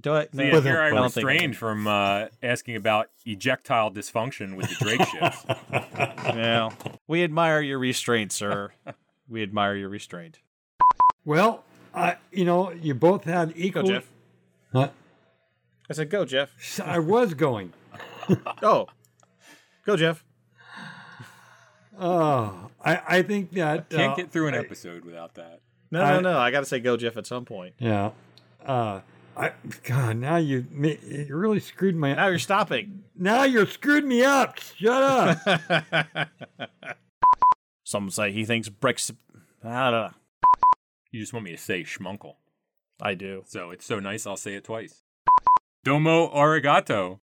Do I? See, no, and here I I don't think I restrained from uh, asking about ejectile dysfunction with the Drake ships. Yeah. We admire your restraint, sir. We admire your restraint. well, I, you know, you both had equal. Go. Jeff. Huh? I said, go, Jeff. I was going. Oh, go, Jeff. Oh, I, I think that. Can't uh, get through an episode without that. No, I- no, no. I got to say, go, Jeff, at some point. Yeah. Uh, I God, now you you really screwed my. Now you're stopping. Now you're screwed me up. Shut up. Some say he thinks Brexit. I don't know. You just want me to say schmunkle. I do. So it's so nice, I'll say it twice. Domo arigato.